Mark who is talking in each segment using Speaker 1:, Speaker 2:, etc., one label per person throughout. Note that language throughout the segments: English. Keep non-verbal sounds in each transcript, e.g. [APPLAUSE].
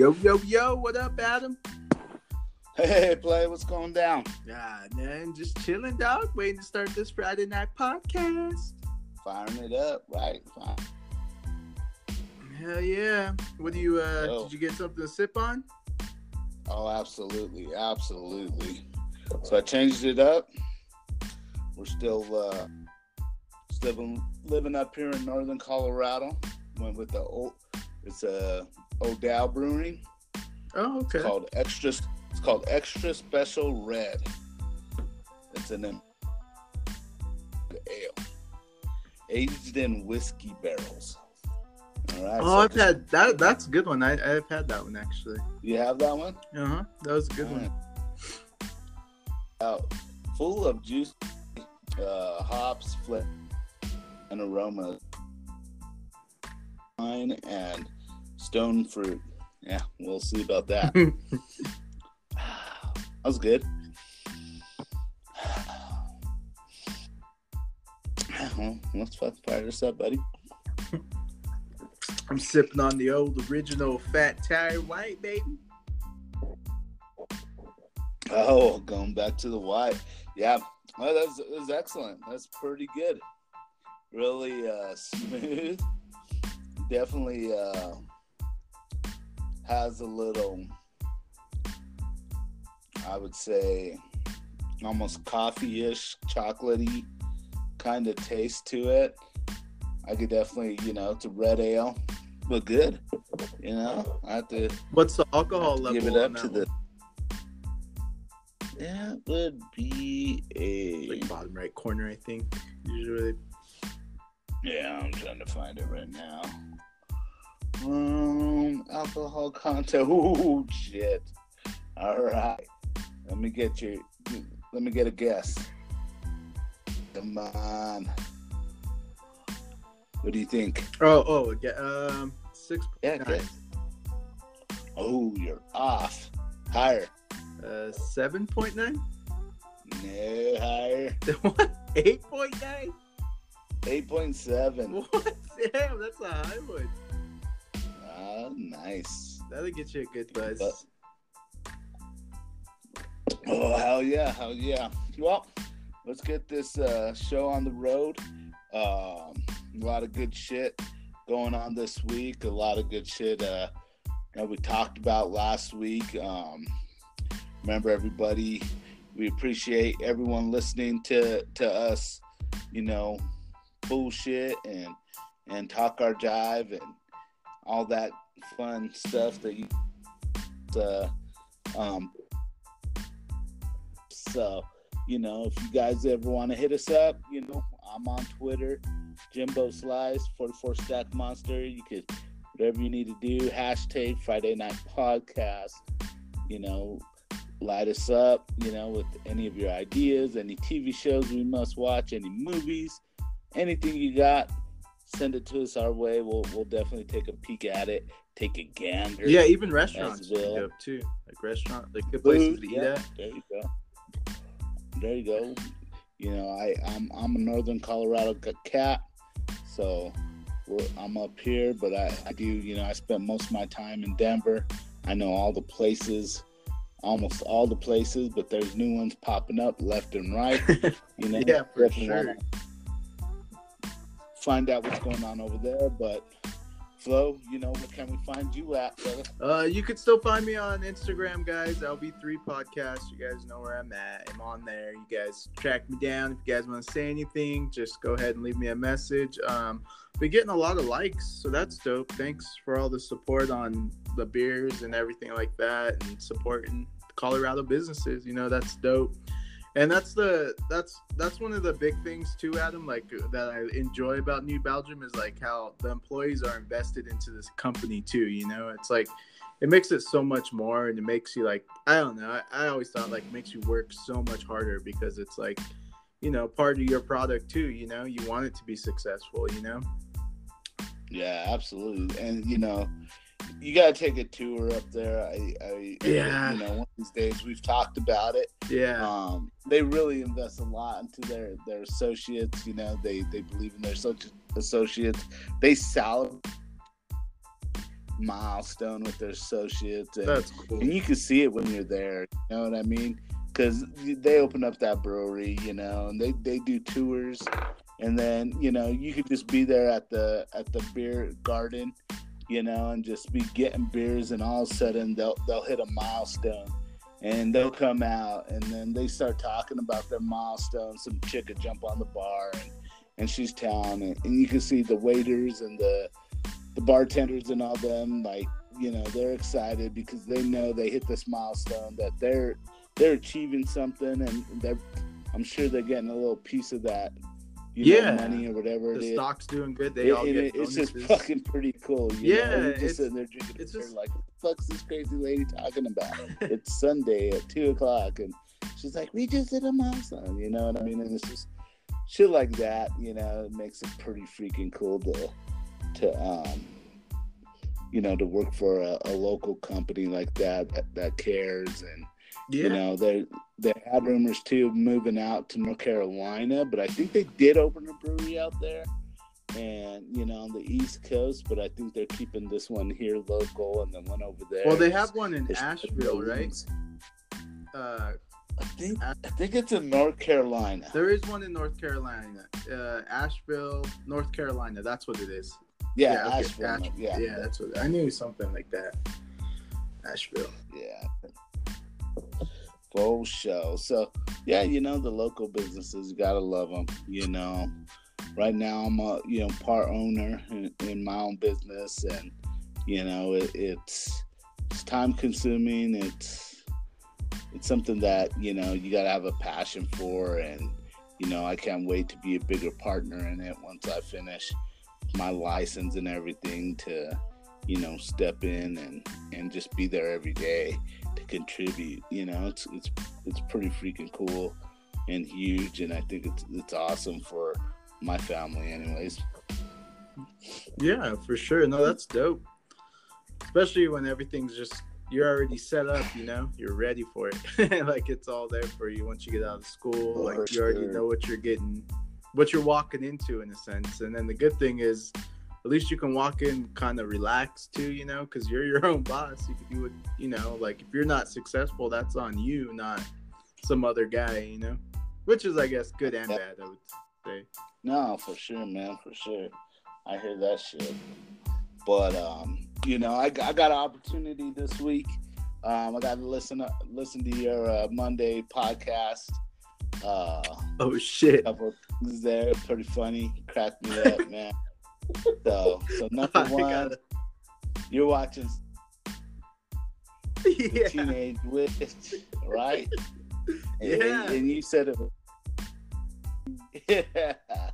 Speaker 1: Yo, yo, yo, what up, Adam?
Speaker 2: Hey, play, what's going down?
Speaker 1: Ah, man, just chilling, dog. Waiting to start this Friday night podcast.
Speaker 2: Firing it up, right? Fine.
Speaker 1: Hell yeah. What do you, uh, did you get something to sip on?
Speaker 2: Oh, absolutely, absolutely. So I changed it up. We're still uh still been living up here in northern Colorado. Went with the old it's a Odell Brewing.
Speaker 1: Oh, okay.
Speaker 2: It's called extra it's called extra special red. It's an ale. Aged in whiskey barrels. All right.
Speaker 1: Oh,
Speaker 2: so
Speaker 1: I've
Speaker 2: just-
Speaker 1: had that. That's a good one. I, I've had that one actually.
Speaker 2: you have that one?
Speaker 1: Uh huh. That was a good one.
Speaker 2: Out full of juice, uh, hops, flip, and aroma, wine and stone fruit. Yeah, we'll see about that. [LAUGHS] that was good. Well, let's fuck fire this up, buddy.
Speaker 1: I'm sipping on the old original Fat Tire White, baby.
Speaker 2: Oh, going back to the white. Yeah, well, that's, that's excellent. That's pretty good. Really uh, [LAUGHS] smooth. Definitely uh, has a little, I would say, almost coffee ish, chocolatey kind of taste to it. I could definitely, you know, it's a red ale, but good. You know, I have to
Speaker 1: What's the alcohol level?
Speaker 2: give it up to the. That would be a.
Speaker 1: like bottom right corner, I think. Usually.
Speaker 2: Yeah, I'm trying to find it right now. Um, alcohol content. [LAUGHS] Oh shit. All right. Let me get your. Let me get a guess. Come on. What do you think?
Speaker 1: Oh, oh, yeah. Um, six.
Speaker 2: Yeah, guess. Oh, you're off. Higher.
Speaker 1: Uh, seven point nine.
Speaker 2: No, higher. [LAUGHS]
Speaker 1: what? Eight point nine.
Speaker 2: 8.7.
Speaker 1: What? Damn, that's a high one.
Speaker 2: Ah, nice.
Speaker 1: That'll get you a good buzz.
Speaker 2: But- Oh, hell yeah. Hell yeah. Well, let's get this uh, show on the road. Um, a lot of good shit going on this week. A lot of good shit uh, that we talked about last week. Um, remember, everybody, we appreciate everyone listening to, to us, you know, bullshit and, and talk our jive and all that fun stuff that you uh, um, so, you know, if you guys ever want to hit us up, you know, I'm on Twitter, Jimbo Slice, 44 Stack Monster. You could, whatever you need to do, hashtag Friday Night Podcast, you know, light us up, you know, with any of your ideas, any TV shows we must watch, any movies, anything you got, send it to us our way. We'll, we'll definitely take a peek at it, take a gander.
Speaker 1: yeah, even restaurants
Speaker 2: well.
Speaker 1: too. Like restaurant, like good places
Speaker 2: Food,
Speaker 1: to eat
Speaker 2: yeah,
Speaker 1: at.
Speaker 2: There you go. There you go. You know, I I'm I'm a Northern Colorado cat, so we're, I'm up here, but I, I do you know I spent most of my time in Denver. I know all the places, almost all the places, but there's new ones popping up left and right. [LAUGHS] You know,
Speaker 1: Yeah, for sure.
Speaker 2: wanna Find out what's going on over there, but Flo, you know, where can we find you at?
Speaker 1: Uh, you can still find me on Instagram, guys. LB3 Podcast. You guys know where I'm at. I'm on there. You guys track me down. If you guys want to say anything, just go ahead and leave me a message. Um, been getting a lot of likes, so that's dope. Thanks for all the support on the beers and everything like that, and supporting Colorado businesses. You know, that's dope. And that's the that's that's one of the big things too, Adam. Like that I enjoy about New Belgium is like how the employees are invested into this company too. You know, it's like it makes it so much more, and it makes you like I don't know. I, I always thought like makes you work so much harder because it's like you know part of your product too. You know, you want it to be successful. You know.
Speaker 2: Yeah, absolutely. And you know, you gotta take a tour up there. I, I
Speaker 1: Yeah.
Speaker 2: You know, one of these days we've talked about it.
Speaker 1: Yeah.
Speaker 2: Um, they really invest a lot into their their associates. You know, they they believe in their associates. They salary milestone with their associates. And,
Speaker 1: That's cool.
Speaker 2: and you can see it when you're there. You know what I mean? Because they open up that brewery, you know, and they, they do tours, and then you know you could just be there at the at the beer garden, you know, and just be getting beers, and all of a sudden they'll they'll hit a milestone, and they'll come out, and then they start talking about their milestone. Some chick would jump on the bar, and and she's telling it, and you can see the waiters and the the bartenders and all them like you know they're excited because they know they hit this milestone that they're they're achieving something and they're i'm sure they're getting a little piece of that you
Speaker 1: Yeah.
Speaker 2: know, money or whatever it
Speaker 1: the
Speaker 2: is
Speaker 1: stock's doing good. They
Speaker 2: It-
Speaker 1: all get
Speaker 2: it's just
Speaker 1: bonuses.
Speaker 2: fucking pretty cool you
Speaker 1: Yeah,
Speaker 2: know? You're just sitting there drinking
Speaker 1: it's just-
Speaker 2: like what the fuck's this crazy lady talking about [LAUGHS] it's sunday at two o'clock and she's like we just did a milestone you know what i mean and it's just shit like that you know it makes it pretty freaking cool to to um you know to work for a, a local company like that, that that cares and
Speaker 1: yeah.
Speaker 2: you know they they had rumors too of moving out to north carolina but i think they did open a brewery out there and you know on the east coast but i think they're keeping this one here local and the one over there
Speaker 1: well, they have one in Asheville, right? Uh,
Speaker 2: i think i think it's in north carolina
Speaker 1: there is one in North Carolina. Uh, Asheville, North Carolina. That's what it is.
Speaker 2: yeah,
Speaker 1: okay,
Speaker 2: Asheville,
Speaker 1: Ash-
Speaker 2: yeah
Speaker 1: yeah, that's what I knew. Something like that. Asheville.
Speaker 2: Yeah. Full show. So yeah, you know the local businesses, you gotta love them. You know, right now I'm a you know part owner in, in my own business, and you know it, it's it's time consuming. It's it's something that you know you gotta have a passion for, and you know I can't wait to be a bigger partner in it once I finish my license and everything to you know step in and and just be there every day to contribute you know it's it's it's pretty freaking cool and huge and i think it's it's awesome for my family anyways
Speaker 1: Yeah, for sure. No, that's dope. Especially when everything's just you're already set up, you know, you're ready for it. [LAUGHS] like it's all there for you once you get out of school.
Speaker 2: Oh, for
Speaker 1: like you already know what you're getting, what you're walking into in a sense. And then the good thing is, at least you can walk in kind of relaxed too, you know, because you're your own boss. You can do it, you know, like if you're not successful, that's on you, not some other guy, you know, which is, I guess, good and bad, I would say.
Speaker 2: no for sure man for sure. I hear that shit. But um you know i, I got an opportunity this week. Um i got to listen listen to your uh, monday podcast. Uh
Speaker 1: Oh, shit.
Speaker 2: couple there pretty funny. Cracked me up [LAUGHS] man so so [LAUGHS] number one
Speaker 1: gotta-
Speaker 2: you're watching [LAUGHS]
Speaker 1: yeah.
Speaker 2: teenage witch, right? And,
Speaker 1: Yeah.
Speaker 2: and you said it. Yeah. [LAUGHS]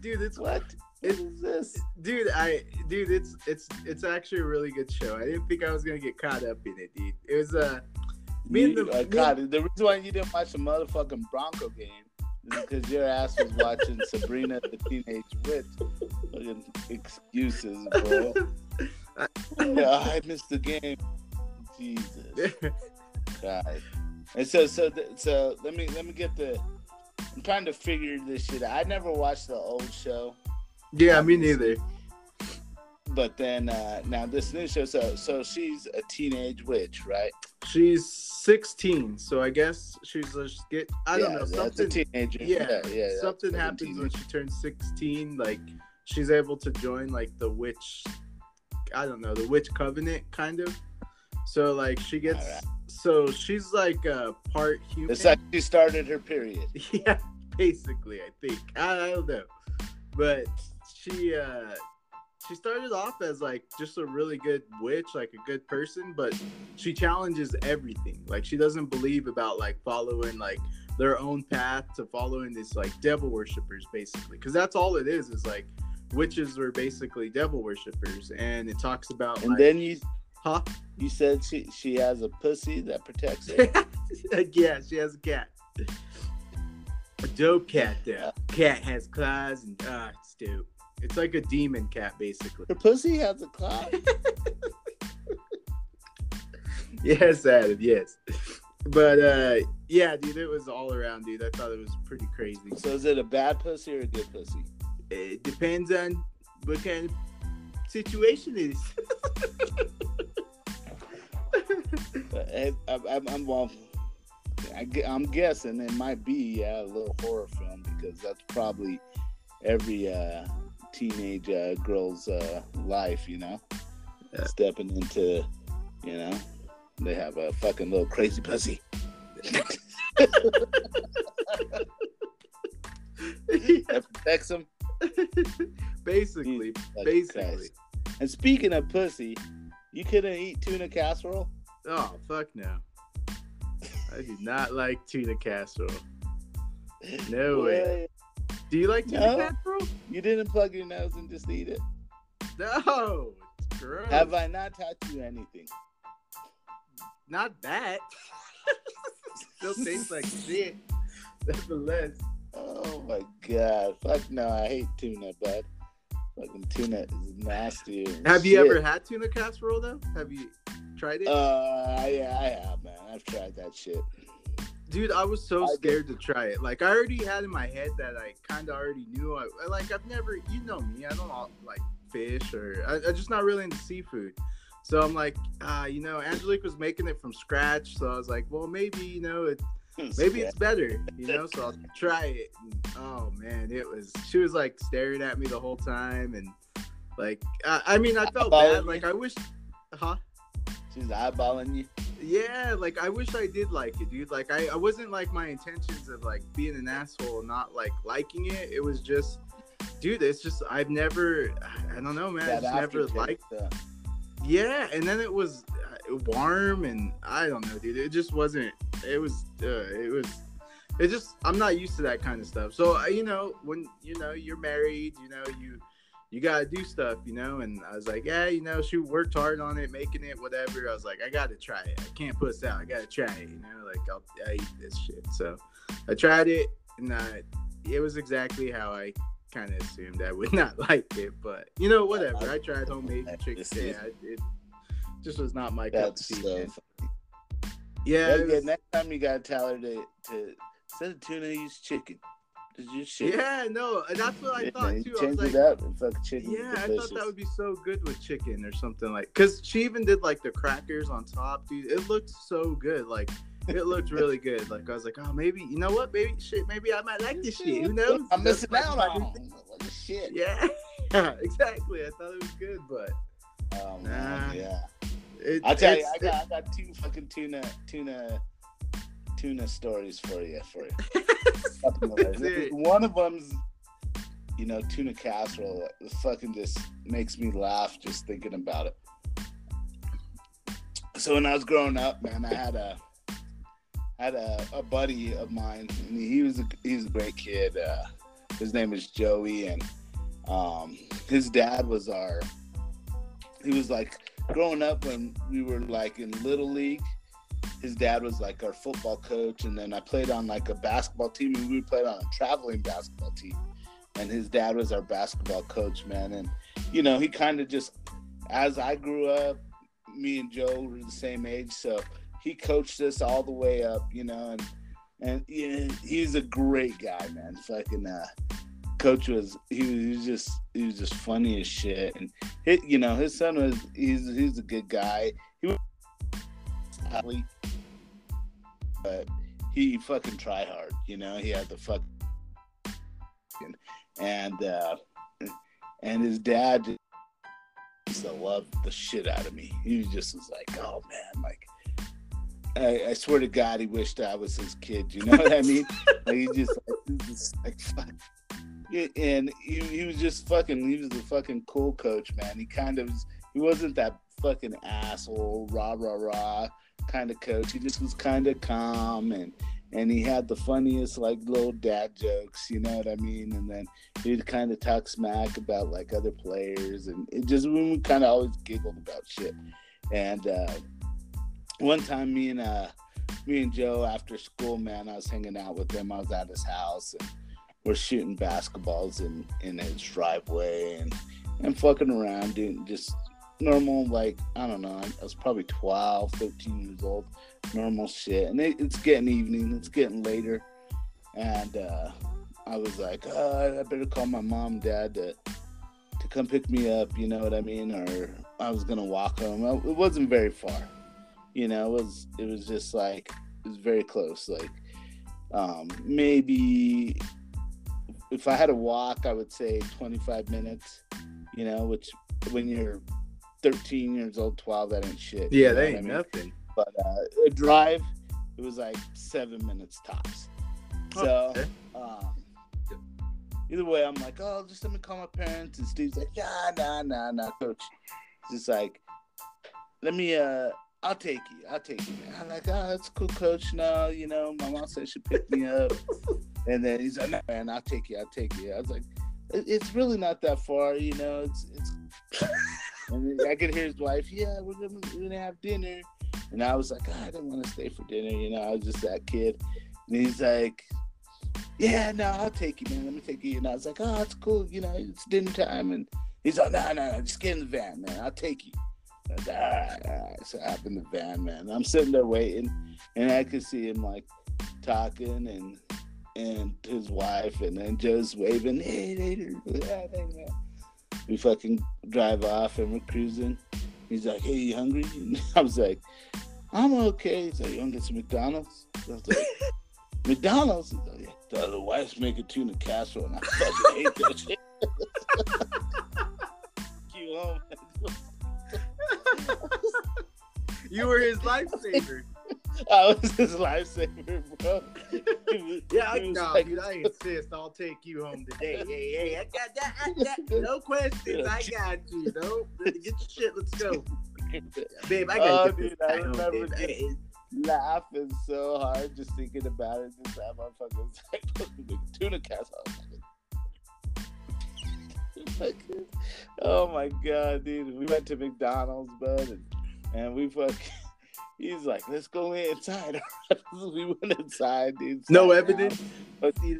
Speaker 1: Dude, it's
Speaker 2: What? What is this?
Speaker 1: dude i dude it's it's it's actually a really good show i didn't think i was gonna get caught up in it dude it was uh Me and the-
Speaker 2: uh,
Speaker 1: and-
Speaker 2: God, the reason why you didn't watch the motherfucking Bronco game because your ass was watching Sabrina the Teenage Witch. Fucking excuses, bro. [LAUGHS] yeah, I missed the game. Jesus Christ. And so, so, th- so let me let me get the. I'm trying to figure this shit out. I never watched the old show.
Speaker 1: yeah me neither
Speaker 2: But then uh now this new show, so so she's a teenage witch, right?
Speaker 1: she's 16 so i guess she's just get i don't
Speaker 2: Yeah,
Speaker 1: know something
Speaker 2: teenager.
Speaker 1: yeah,
Speaker 2: yeah. that's
Speaker 1: something happens when she turns 16 like she's able to join like the witch i don't know the witch covenant kind of so like she gets
Speaker 2: Alright.
Speaker 1: so she's like a part human
Speaker 2: It's like she started her period. [LAUGHS]
Speaker 1: yeah basically i think I, I don't know but she uh she started off as like just a really good witch like a good person but she challenges everything like she doesn't believe about like following like their own path to following these like devil worshippers basically because that's all it is is like witches were basically devil worshippers and it talks about
Speaker 2: And
Speaker 1: like,
Speaker 2: then you
Speaker 1: huh
Speaker 2: you said she she has a pussy that protects [LAUGHS] her.
Speaker 1: yeah, she has a cat. A dope cat, though. Cat has claws and ah, it's dope. It's like a demon cat, basically.
Speaker 2: her pussy has a claw. [LAUGHS]
Speaker 1: Yes, Adam. Yes. But uh, yeah, dude, it was all around, dude. I thought it was pretty crazy.
Speaker 2: So is it a bad pussy or a good pussy?
Speaker 1: It depends on what kind of situation is.
Speaker 2: I, I, I'm well. I, am guessing it might be yeah, a little horror film because that's probably every uh, teenage uh, girl's uh, life, you know, yeah. stepping into, you know, they have a fucking little crazy pussy. that protects them.
Speaker 1: Basically, basically. Christ.
Speaker 2: And speaking of pussy, you couldn't eat tuna casserole.
Speaker 1: Oh fuck no! I do not like tuna casserole. No way. Do you like tuna no, casserole?
Speaker 2: You didn't plug your nose and just eat it.
Speaker 1: No, it's gross.
Speaker 2: Have I not taught you anything?
Speaker 1: Not that. [LAUGHS] Still tastes like [LAUGHS] shit. Nevertheless.
Speaker 2: Oh my god! Fuck no! I hate tuna, bud. Fucking tuna is nasty.
Speaker 1: Have you ever had tuna casserole though? Have you tried it?
Speaker 2: Uh, yeah, I have, man. I've tried that shit.
Speaker 1: Dude, I was so I scared did. to try it. Like, I already had in my head that I kind of already knew. I like, I've never, you know me, I don't like fish or I, am just not really into seafood. So I'm like, uh, you know, Angelique was making it from scratch. So I was like, well, maybe, you know, it, maybe it's better, you know. So I'll [LAUGHS] try it. And, oh man, it was. She was like staring at me the whole time, and like, I, I mean, I felt bad. Like I wish, huh?
Speaker 2: She's eyeballing you.
Speaker 1: Yeah, like I wish I did like it, dude. Like I, I wasn't like my intentions of like being an asshole, not like liking it. It was just, dude. It's just I've never, I don't know, man. I just never liked. that. Yeah, and then it was uh, warm, and I don't know, dude. It just wasn't. It was. Uh, it was. It just. I'm not used to that kind of stuff. So uh, you know, when you know you're married, you know you you gotta do stuff, you know. And I was like, yeah, you know, she worked hard on it, making it, whatever. I was like, I gotta try it. I can't put this out. I gotta try it, you know. Like I'll I eat this shit. So I tried it, and I, it was exactly how I kind of assumed I would [LAUGHS] not like it. But you know, whatever. I tried homemade chicken. Yeah, it just was not my cup of tea. Yeah,
Speaker 2: was, next time you gotta tell her to to instead of tuna, use chicken.
Speaker 1: Yeah, no, and that's what I yeah, thought too. I was like, up and fuck chicken. Yeah, I thought that would be so good with chicken or something like. Cause she even did like the crackers on top, dude. It looked so good. Like it looked [LAUGHS] really good. Like I was like, oh, maybe you know what? Maybe shit. Maybe I might like this shit. Who knows?
Speaker 2: I'm missing out on shit.
Speaker 1: Yeah, yeah, [LAUGHS] exactly. I thought it was good, but
Speaker 2: oh man, nah, yeah. It, I'll tell you, I got I got two fucking tuna tuna tuna stories for you. For you. [LAUGHS] [LAUGHS] One of them's, you know, tuna casserole. It fucking just makes me laugh just thinking about it. So when I was growing up, man, I had a had a, a buddy of mine, and he was a, he's a great kid. Uh, his name is Joey, and um, his dad was our. He was like growing up when we were like in little league his dad was like our football coach, and then I played on like a basketball team, and we played on a traveling basketball team. And his dad was our basketball coach, man. And you know, he kind of just, as I grew up, me and Joe were the same age, so he coached us all the way up, you know, and and he's a great guy, man. Fucking uh, coach was he, was he was just he was just funny as shit, and hit you know his son was he's he's a good guy. He was athlete, but he fucking try hard. You know, he had the fuck and uh, and his dad used to love the shit out of me. He just was like, oh man, like. I, I swear to God, he wished I was his kid. You know what I mean? [LAUGHS] like he just like, just like fuck. and he, he was just fucking. He was a fucking cool coach, man. He kind of he wasn't that fucking asshole, rah rah rah kind of coach. He just was kind of calm and and he had the funniest like little dad jokes, you know what I mean? And then he'd kind of talk smack about like other players, and it just we kind of always giggled about shit. And uh, one time, me and uh, me and Joe after school, man, I was hanging out with him. I was at his house, and we're shooting basketballs in in his driveway, and and fucking around, doing just normal, like, I don't know, I was probably 12, 13 years old, normal shit. And it, it's getting evening, it's getting later. And uh, I was like, uh, I better call my mom dad to, to come pick me up, you know what I mean, or I was gonna walk home. It wasn't very far, you know. It was it was just like it was very close. Like um, maybe if I had to walk, I would say 25 minutes, you know, which when you're 13 years old, 12, that ain't shit.
Speaker 1: Yeah,
Speaker 2: you know
Speaker 1: that ain't
Speaker 2: I mean?
Speaker 1: nothing.
Speaker 2: But uh, a drive, it was like seven minutes tops. So,
Speaker 1: Okay.
Speaker 2: um, either way, I'm like, oh, just let me call my parents. And Steve's like, nah, nah, nah, nah, coach. Just like, let me, uh, I'll take you. I'll take you, man. I'm like, oh, that's cool, coach. No, you know, my mom said she picked me up. and then he's like, no, man, I'll take you. I'll take you. I was like, it's really not that far, you know. It's, it's. And I could hear his wife, yeah, we're gonna, we're gonna have dinner. And I was like, "Ah, I didn't want to stay for dinner, you know. I was just that kid. And he's like, Yeah, no, I'll take you, man. Let me take you. And I was like, Oh, it's cool, you know, it's dinner time. And he's like, No, no, no, just get in the van, man. I'll take you. I was like, all right, all right. So I hop in the van, man. I'm sitting there waiting, and I could see him like talking and and his wife, and then Joe's waving, hey, later, [LAUGHS] yeah, hey, man. We fucking drive off and we're cruising. He's like, hey, you hungry? And [LAUGHS] I was like, I'm okay. He's like, you want to get some McDonald's? I was like, [LAUGHS] McDonald's? He's like, yeah. The, wife's making tuna casserole, and I fucking hate that shit. [LAUGHS] you home.
Speaker 1: You were his lifesaver.
Speaker 2: I was his lifesaver, bro. Was-
Speaker 1: Yeah, I, no,
Speaker 2: like-
Speaker 1: dude, I insist. I'll take you home today. Hey, hey, I got that. I got, no questions. I got you. No, get your shit. Let's go, [LAUGHS] babe. I gotta
Speaker 2: Oh, dude, I
Speaker 1: home,
Speaker 2: remember
Speaker 1: babe.
Speaker 2: just-
Speaker 1: Hey,
Speaker 2: laughing so hard just thinking about it. This time motherfucker was [LAUGHS] like tuna casserole. Oh, oh, oh my god, dude. We went to McDonald's, bud, and, and we fucking he's like, let's go inside. [LAUGHS] we went inside, dude.
Speaker 1: No evidence.
Speaker 2: But we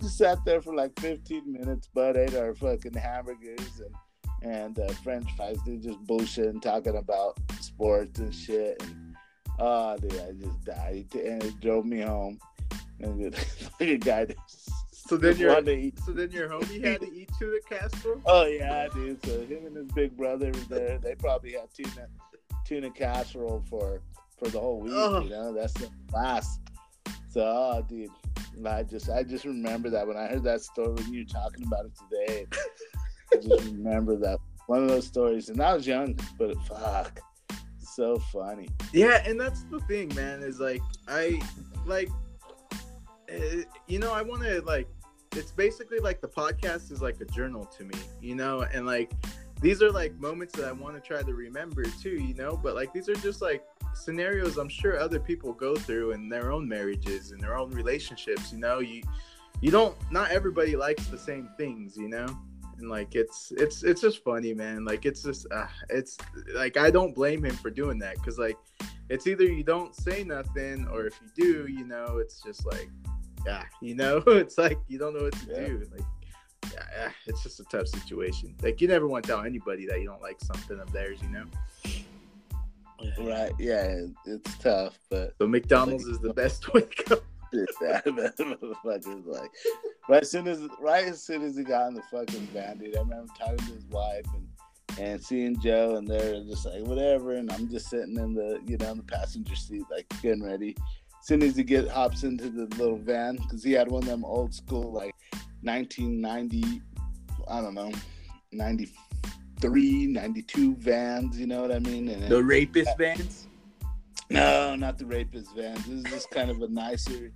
Speaker 2: just sat there for like 15 minutes, but Ate our fucking hamburgers and and uh, French fries. Dude, just bullshitting, talking about sports and shit. And oh, dude, I just died, and it drove me home. And [LAUGHS] the guy just
Speaker 1: So then you're-
Speaker 2: wanted to eat.
Speaker 1: So then your homie had to eat to the casserole. [LAUGHS]
Speaker 2: Oh yeah, dude. So him and his big brother were there. They probably had tuna tuna casserole for for the whole week.
Speaker 1: Ugh.
Speaker 2: You know, that's the last. So, oh, dude, I just I just remember that when I heard that story when you were talking about it today. [LAUGHS] I just remember that one of those stories, and I was young, but fuck, so funny.
Speaker 1: Yeah, and that's the thing, man. Is like I like, uh, you know, I want to like. It's basically like the podcast is like a journal to me, you know, and like these are like moments that I want to try to remember too, you know. But like these are just like scenarios I'm sure other people go through in their own marriages and their own relationships. You know, you you don't. Not everybody likes the same things, you know. And like it's it's it's just funny, man. Like it's just uh, it's like I don't blame him for doing that because like it's either you don't say nothing or if you do, you know, it's just like, yeah, you know, [LAUGHS] it's like you don't know what to
Speaker 2: Yeah.
Speaker 1: do. Like, [SIGHS] it's just a tough situation. Like you never want to tell anybody that you don't like something of theirs, you know.
Speaker 2: Right? Yeah, it's tough, but
Speaker 1: So McDonald's is the best [LAUGHS] way to go.
Speaker 2: that motherfucker's like right as soon as right as soon as he got in the fucking van, dude. I remember talking to his wife and and seeing Joe and they're just like whatever, and I'm just sitting in the you know in the passenger seat like getting ready. As soon as he get hops into the little van because he had one of them old school like 1990, I don't know, 93, 92 vans. You know what I mean? And
Speaker 1: The rapist vans.
Speaker 2: no, not the rapist vans. This is just kind of a nicer,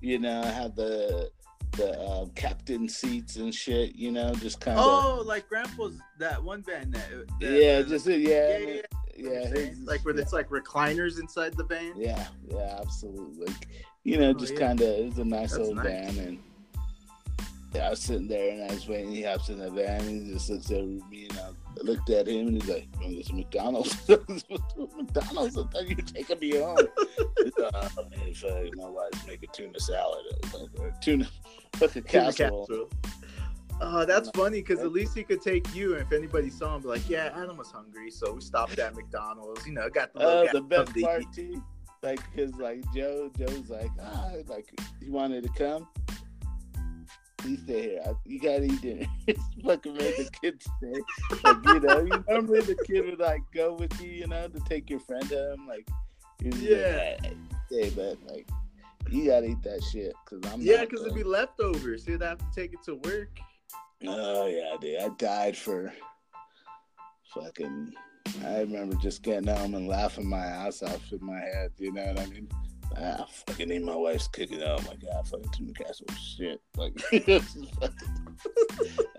Speaker 2: you know, have the the uh, captain seats and shit. You know, just kind of.
Speaker 1: Oh, like Grandpa's that one van that. that
Speaker 2: yeah,
Speaker 1: uh,
Speaker 2: just yeah,
Speaker 1: yeah,
Speaker 2: yeah,
Speaker 1: yeah,
Speaker 2: yeah, his-
Speaker 1: like where it's like recliners inside the van.
Speaker 2: yeah, yeah, absolutely. Like, you know,
Speaker 1: Oh,
Speaker 2: just
Speaker 1: yeah.
Speaker 2: kind of. It's a nice
Speaker 1: That's
Speaker 2: old
Speaker 1: nice.
Speaker 2: van, and yeah, I was sitting there and I was waiting. He hops in the van and he just looks at me, and I looked at him and he's like, "You want to get some McDonald's?" [LAUGHS] McDonald's? I thought you were taking me home. He's like, "Oh, man, if, uh, my wife's making tuna salad, or tuna,
Speaker 1: Tuna
Speaker 2: casserole.
Speaker 1: casserole. Oh, that's funny because at least he could take you. And if anybody saw him, be like, "Yeah, Adam was hungry, so we stopped at McDonald's. You know, got the
Speaker 2: Oh, the best part too, like, cause like Joe, Joe's like, ah, like he wanted to come. Please stay here. You gotta eat dinner. [LAUGHS] it's fucking made the kids stay. Like, you know, you normally the kid would like go with you, you know, to take your friend home. Like,
Speaker 1: yeah,
Speaker 2: like, hey, but like, you gotta eat that shit because I'm.
Speaker 1: Yeah, because it'd be leftovers. You'd have to take it to work.
Speaker 2: Oh yeah, dude. I died for fucking. I remember just getting home and laughing my ass off in my head. You know what I mean? Ah, fucking need my wife's cooking. Oh my god, fucking tuna shit. Like, [LAUGHS]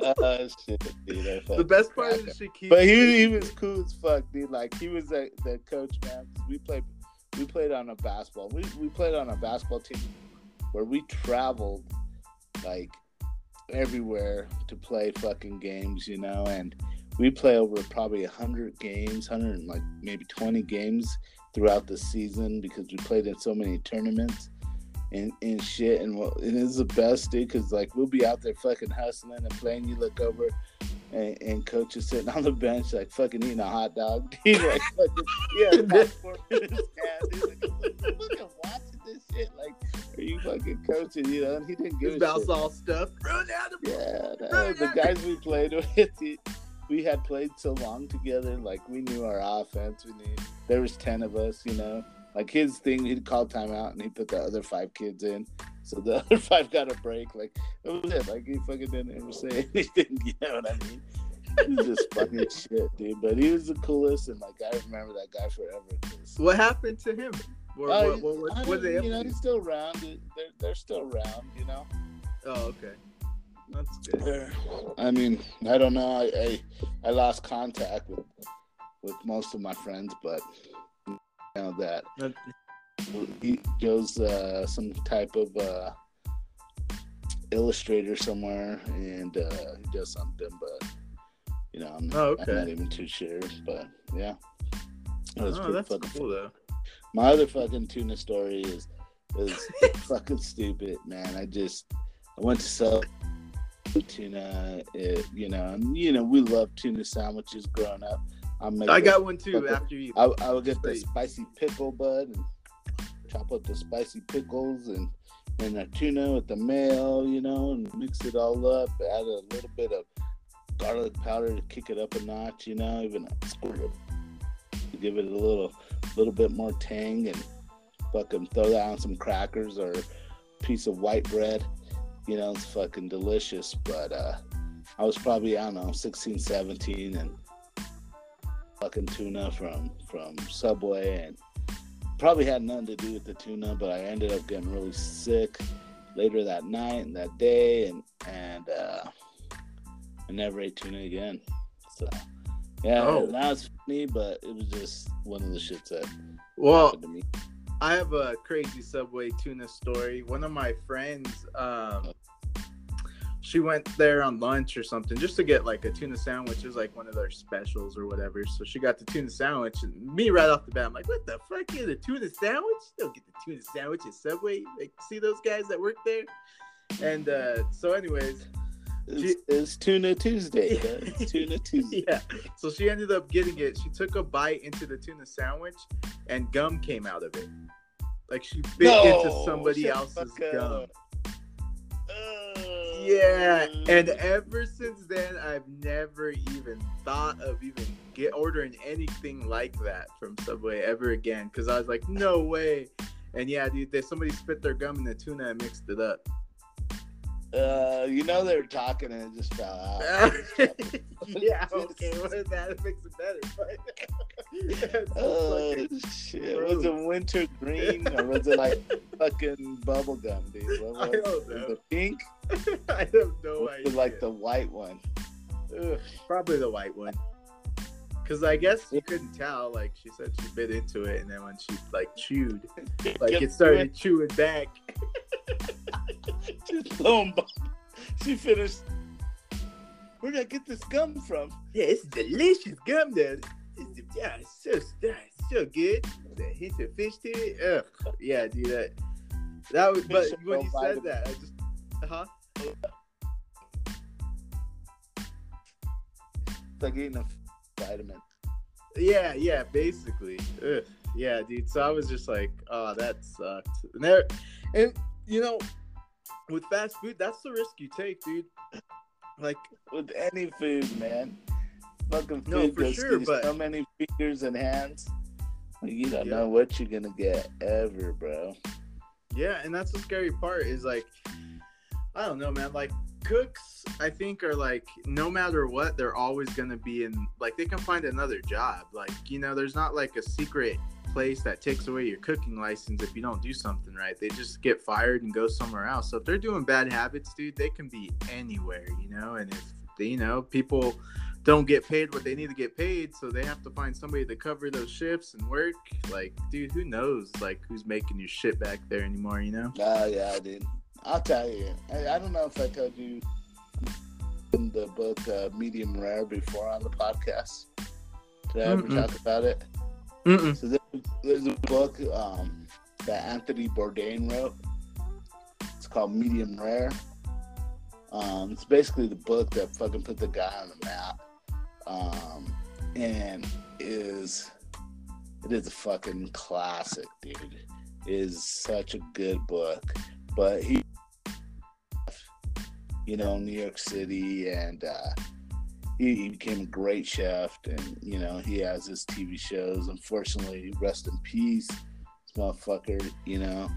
Speaker 2: uh, [LAUGHS] shit, dude.
Speaker 1: The best part is she keeps.
Speaker 2: But he, he was cool as fuck, dude. Like he was the, the coach, man. We played we played on a basketball. We we played on a basketball team where we traveled like everywhere to play fucking games, you know, and we play over probably hundred games, hundred like maybe twenty games throughout the season because we played in so many tournaments and, and shit. And well, it is the best, dude, because like we'll be out there fucking hustling and playing. You look over and, and coach is sitting [LAUGHS] on the bench, like fucking eating a hot dog. [LAUGHS] Dude, like fucking, yeah, popcorn in his hand. Like, fucking watching this shit. Like, are you fucking coaching? You know, and he didn't give
Speaker 1: his
Speaker 2: a shit.
Speaker 1: all stuff. Run out of
Speaker 2: Yeah, uh, no, the guys we played [LAUGHS] with, we had played so long together. Like, we knew our offense. We knew there was ten of us. You know, like his thing, he'd call timeout and he put the other five kids in. So the [LAUGHS] other five got a break. Like that was it. Like he fucking didn't ever say [LAUGHS] anything. You know what I mean? He was just as [LAUGHS] shit, dude. But he was the coolest, and like I remember that guy forever.
Speaker 1: What happened to him? Or,
Speaker 2: uh,
Speaker 1: what, what, what,
Speaker 2: I
Speaker 1: what they
Speaker 2: you know, he's still around. They're they're still around. You know.
Speaker 1: Oh, okay. That's good.
Speaker 2: I mean, I don't know. I, I I lost contact with with most of my friends, but you know that
Speaker 1: That-
Speaker 2: he goes uh, some type of uh, illustrator somewhere, and uh, he does something, but you know, I'm,
Speaker 1: Oh,
Speaker 2: I'm not even too sure. But yeah, was
Speaker 1: Oh,
Speaker 2: pretty
Speaker 1: that's
Speaker 2: fucking
Speaker 1: cool though.
Speaker 2: my other fucking tuna story is is [LAUGHS] fucking stupid, man. I just I went to sell tuna, it, eh, you know, and you know we love tuna sandwiches growing up. I'm
Speaker 1: I got one too after you.
Speaker 2: I, I would get the spicy pickle bud and chop up the spicy pickles and and the tuna with the mayo, you know, and mix it all up. Add a little bit of garlic powder to kick it up a notch, you know, even a squirt to give it a little little bit more tang and fucking throw that on some crackers or a piece of white bread. You know, it's fucking delicious. But uh I was probably, I don't know, 16, 17 and fucking tuna from from Subway and probably had nothing to do with the tuna, but I ended up getting really sick later that night and that day and and uh I never ate tuna again. So yeah,
Speaker 1: Oh.
Speaker 2: now it's funny, but it was just one of the shits that
Speaker 1: Well,
Speaker 2: happened to me.
Speaker 1: I have a crazy Subway tuna story. One of my friends, um, she went there on lunch or something just to get like a tuna sandwich. It was like one of their specials or whatever. So she got the tuna sandwich, and me right off the bat, I'm like, "What the fuck? Get a tuna sandwich? Don't get the tuna sandwich at Subway. Like, see those guys that work there?" And uh, so, anyways,
Speaker 2: It's, it's Tuna Tuesday. It's Tuna [LAUGHS] Tuesday.
Speaker 1: yeah. So she ended up getting it. She took a bite into the tuna sandwich, and gum came out of it. Like she bit into somebody else's gum.
Speaker 2: Uh,
Speaker 1: Yeah, and ever since then, I've never even thought of even get ordering anything like that from Subway ever again. Because I was like, no way. And yeah, dude, they, somebody spit their gum in the tuna and mixed it up.
Speaker 2: Uh, you know they were talking and it just fell out. [LAUGHS]
Speaker 1: yeah, okay, well, that it makes it better. But [LAUGHS]
Speaker 2: Oh shit! Was it winter green or was it like fucking bubble gum, dude? [LAUGHS] What
Speaker 1: I don't
Speaker 2: was
Speaker 1: know.
Speaker 2: it pink?
Speaker 1: I have no
Speaker 2: Or was
Speaker 1: idea.
Speaker 2: it like the white one?
Speaker 1: Ugh, probably the white one. Cause I guess you couldn't tell. Like she said, she bit into it, and then when she like chewed, like it started chewing back. [LAUGHS]
Speaker 2: Just boom. She finished. Where'd I get this gum from?
Speaker 1: Yeah, it's delicious gum, though. It's, yeah, it's so it's so good. The hint of fish to it. Ugh. Yeah, dude. That that was. But when you said that, I just. Uh huh.
Speaker 2: It's like eating a vitamin.
Speaker 1: Yeah, yeah, basically. Ugh. Yeah, dude. So I was just like, oh, that sucked. And there, and you know, with fast food, that's the risk you take, dude. Like
Speaker 2: with any food, man. Fucking food
Speaker 1: No, for
Speaker 2: goes
Speaker 1: sure, but-
Speaker 2: so many fingers and hands. Like, you don't
Speaker 1: Yeah.
Speaker 2: know what you're gonna get ever, bro.
Speaker 1: Yeah, and that's the scary part is like I don't know, man. Like cooks, I think are like no matter what, they're always gonna be in like they can find another job. Like, you know, there's not like a secret place that takes away your cooking license if you don't do something right. They just get fired and go somewhere else. So if they're doing bad habits, dude, they can be anywhere, you know, and if they, you know, people don't get paid what they need to get paid, so they have to find somebody to cover those shifts and work. Like, dude, who knows like who's making your shit back there anymore, you know?
Speaker 2: Oh yeah, dude. I'll tell you. I, I don't know if I told you in the book uh, Medium Rare before on the podcast. Did I ever
Speaker 1: Mm-mm.
Speaker 2: talk about it?
Speaker 1: Mm-mm.
Speaker 2: So there, there's a book um, that Anthony Bourdain wrote. It's called Medium Rare. Um, it's basically the book that fucking put the guy on the map, um, and is it is a fucking classic, dude. It is such a good book, but he, you know, New York City, and uh, he, he became a great chef, and you know, he has his TV shows. Unfortunately, rest in peace, this motherfucker. You know,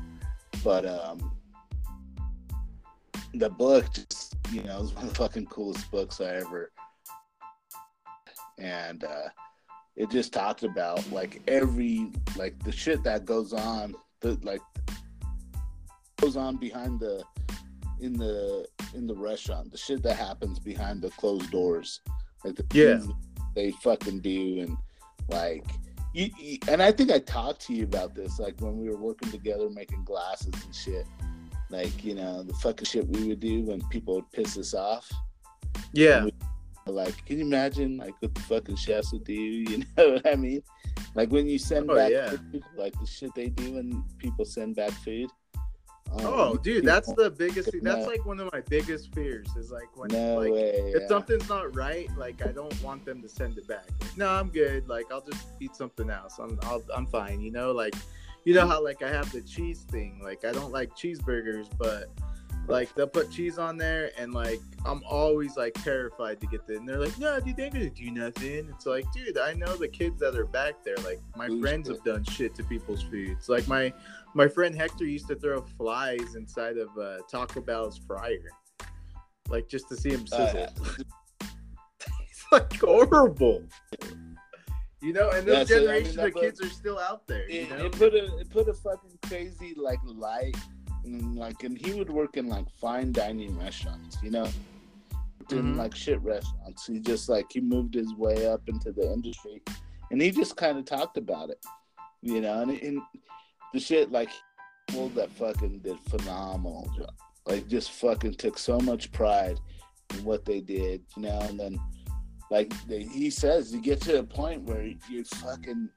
Speaker 2: but um, the book just, you know, is one of the fucking coolest books I ever. And uh, it just talked about like every like the shit that goes on, the like goes on behind the in the in the restaurant, the shit that happens behind the closed doors, like the
Speaker 1: Yeah.
Speaker 2: they fucking do, and like you, you- and I think I talked to you about this, like when we were working together making glasses and shit. Like you know the fucking shit we would do when people would piss us off.
Speaker 1: Yeah.
Speaker 2: Like, can you imagine like what the fucking chefs would do? [LAUGHS] You know what I mean? Like when you send
Speaker 1: Oh,
Speaker 2: back
Speaker 1: yeah.
Speaker 2: food, like the shit they do when people send back food. Um,
Speaker 1: Oh, dude, that's the biggest.
Speaker 2: No.
Speaker 1: That's like one of my biggest fears. Is like when
Speaker 2: no
Speaker 1: like
Speaker 2: way.
Speaker 1: if
Speaker 2: yeah.
Speaker 1: something's not right, like I don't want them to send it back. Like, no, I'm good. Like I'll just eat something else. I'm I'll, I'm fine. You know, like you know how like I have the cheese thing. Like I don't like cheeseburgers, but like they'll put cheese on there, and like I'm always like terrified to get the. And they're like, no, dude, they're gonna do nothing. It's like, dude, I know the kids that are back there. Like my
Speaker 2: Ooh,
Speaker 1: friends
Speaker 2: shit.
Speaker 1: have done shit to people's foods. Like my my friend Hector used to throw flies inside of uh, Taco Bell's fryer, like just to see him
Speaker 2: Uh,
Speaker 1: sizzle. [LAUGHS] it's like horrible. You know, and
Speaker 2: Yeah,
Speaker 1: this
Speaker 2: so, I mean,
Speaker 1: generation of
Speaker 2: book-
Speaker 1: kids are still out there. You know,
Speaker 2: it put a it put a fucking crazy like light and like and he would work in like fine dining restaurants, you know. In
Speaker 1: Mhm.
Speaker 2: like shit restaurants. He just like he moved his way up into the industry and he just kinda talked about it. You know, and, and the shit like people that fucking did phenomenal job. Like just fucking took so much pride in what they did, you know, and then like they, he says you get to a point where you're fucking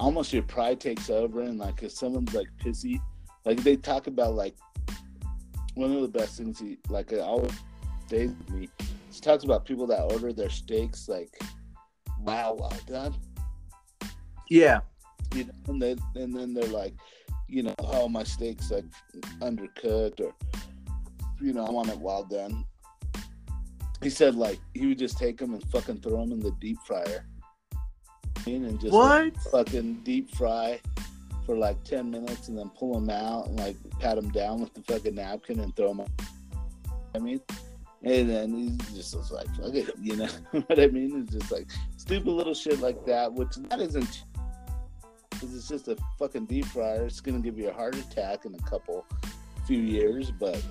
Speaker 2: almost your pride takes over and like if someone's like pissy like they talk about like one of the best things he like uh, it always stays with me he talks about people that order their steaks like wow well done
Speaker 1: yeah,
Speaker 2: you know and then and then they're like you know oh my steak's like undercooked or you know i want it well done he said like he would just take them and fucking throw them in the deep fryer. And just
Speaker 1: what?
Speaker 2: fucking deep fry for like 10 minutes and then pull them out and like pat them down with the fucking napkin and throw them I mean, and then he just was like, fuck it, you know [LAUGHS] what I mean? It's just like stupid little shit like that, which that isn't, because it's just a fucking deep fryer. It's gonna give you a heart attack in a couple, few years, but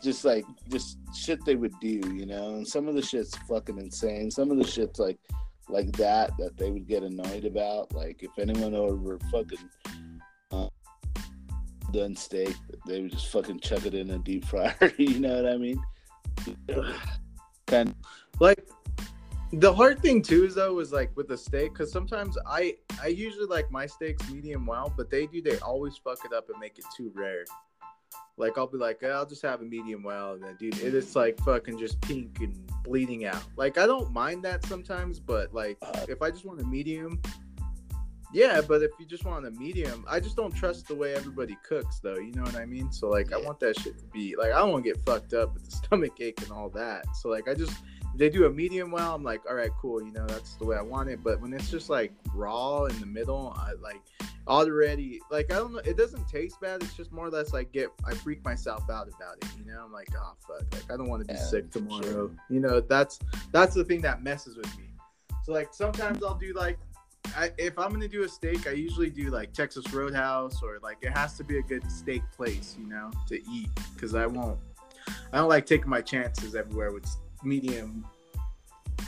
Speaker 2: just like just shit they would do, you know. And some of the shit's fucking insane. Some of the shit's like like that that they would get annoyed about. Like if anyone over fucking uh, done steak, they would just fucking chuck it in a deep fryer. [LAUGHS] you know what I mean? Kind
Speaker 1: Like the hard thing too is though is like with the steak because sometimes I I usually like my steaks medium well, but they do they always fuck it up and make it too rare. Like I'll be like, "Eh, I'll just have a medium well, and then dude, it is like fucking just pink and bleeding out. Like I don't mind that sometimes, but like
Speaker 2: Uh,
Speaker 1: if I just want a medium, Yeah, but if you just want a medium, I just don't trust the way everybody cooks, though. You know what I mean? So like, I want that shit to be like, I don't want to get fucked up with the [LAUGHS] stomach ache and all that. So like, I just if they do a medium well, I'm like, all right, cool. You know, that's the way I want it. But when it's just like raw in the middle, I like already like I don't know. It doesn't taste bad. It's just more or less like get I freak myself out about it. You know, I'm like, oh fuck, like I don't want to be
Speaker 2: Yeah,
Speaker 1: sick tomorrow.
Speaker 2: sure.
Speaker 1: You know, that's that's the thing that messes with me. So like sometimes I'll do like I, if I'm gonna do a steak, I usually do like Texas Roadhouse or like it has to be a good steak place, you know, to eat because I won't. I don't like taking my chances everywhere with medium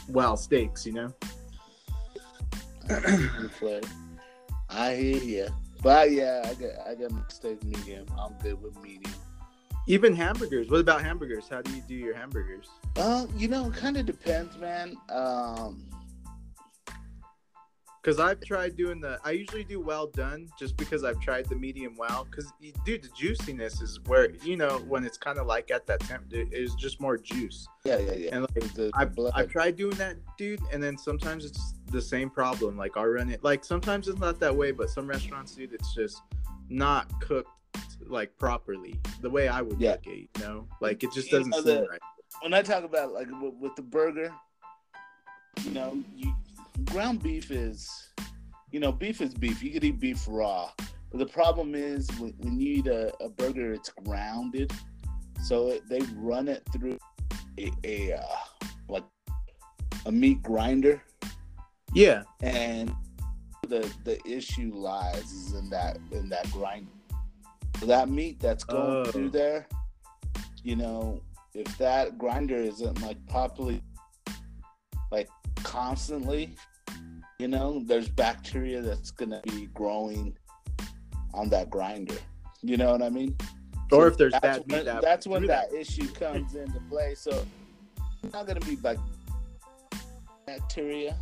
Speaker 1: well steaks, you know.
Speaker 2: I hear you. But yeah, I got I got my steak medium. I'm good with medium.
Speaker 1: Even hamburgers. What about hamburgers? How do you do your hamburgers?
Speaker 2: Uh, you know, it kind of depends, man. Um,
Speaker 1: Because I've tried doing the. I usually do well done, just because I've tried the medium well. Because dude, the juiciness is where you know when it's kind of like at that temp, it is just more juice.
Speaker 2: yeah, yeah, yeah.
Speaker 1: And like
Speaker 2: The,
Speaker 1: I've,
Speaker 2: blood.
Speaker 1: I've tried doing that, dude, and then sometimes it's the same problem. Like I run it, like sometimes it's not that way, but some restaurants, dude, it's just not cooked like properly the way I would
Speaker 2: Yeah.
Speaker 1: cook it. You know, like it just doesn't
Speaker 2: know,
Speaker 1: seem
Speaker 2: the-
Speaker 1: right.
Speaker 2: when I talk about like with the burger, you know, you ground beef is, you know, beef is beef. You could eat beef raw, but the problem is when, when you eat a, a burger, it's grounded, so it, they run it through a, a uh, like a meat grinder,
Speaker 1: Yeah,
Speaker 2: and the the issue lies is in that in that grind. That meat that's going
Speaker 1: Oh.
Speaker 2: through there, you know, if that grinder isn't like properly, like constantly, you know, there's bacteria that's gonna be growing on that grinder. You know what I mean?
Speaker 1: or
Speaker 2: So
Speaker 1: if there's
Speaker 2: that's
Speaker 1: bad meat,
Speaker 2: when,
Speaker 1: that
Speaker 2: that's when
Speaker 1: through
Speaker 2: that issue comes into play. So it's not gonna be like bacteria,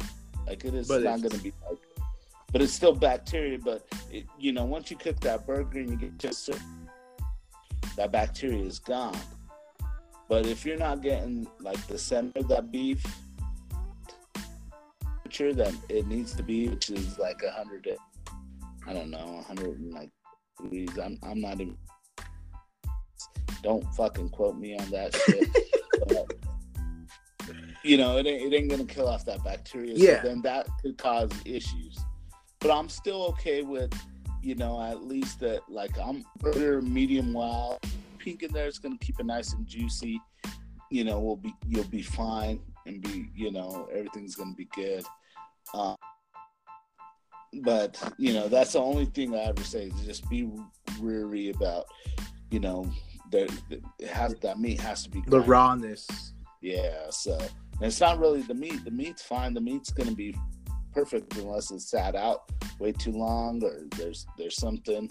Speaker 2: like it is
Speaker 1: But
Speaker 2: not
Speaker 1: it's-
Speaker 2: gonna be like, but it's still bacteria. But it, you know, once you cook that burger and you get just that bacteria is gone. But if you're not getting like the center of that beef temperature that it needs to be, which is like a hundred, I don't know, a hundred and like degrees. I'm I'm not even. Don't fucking quote me on that shit. [LAUGHS] but, you know, it ain't, it ain't gonna kill off that bacteria.
Speaker 1: Yeah.
Speaker 2: So then that could cause issues. But I'm still okay with, you know, at least that like I'm burger medium well. Pink in there is gonna keep it nice and juicy. You know, we'll be you'll be fine and be you know everything's gonna be good. Um, but you know that's the only thing I ever say is just be weary about you know the, the it has that meat has to be
Speaker 1: the
Speaker 2: grinded.
Speaker 1: rawness.
Speaker 2: Yeah, so and it's not really the meat. The meat's fine. The meat's gonna be perfect unless it's sat out way too long or there's there's something,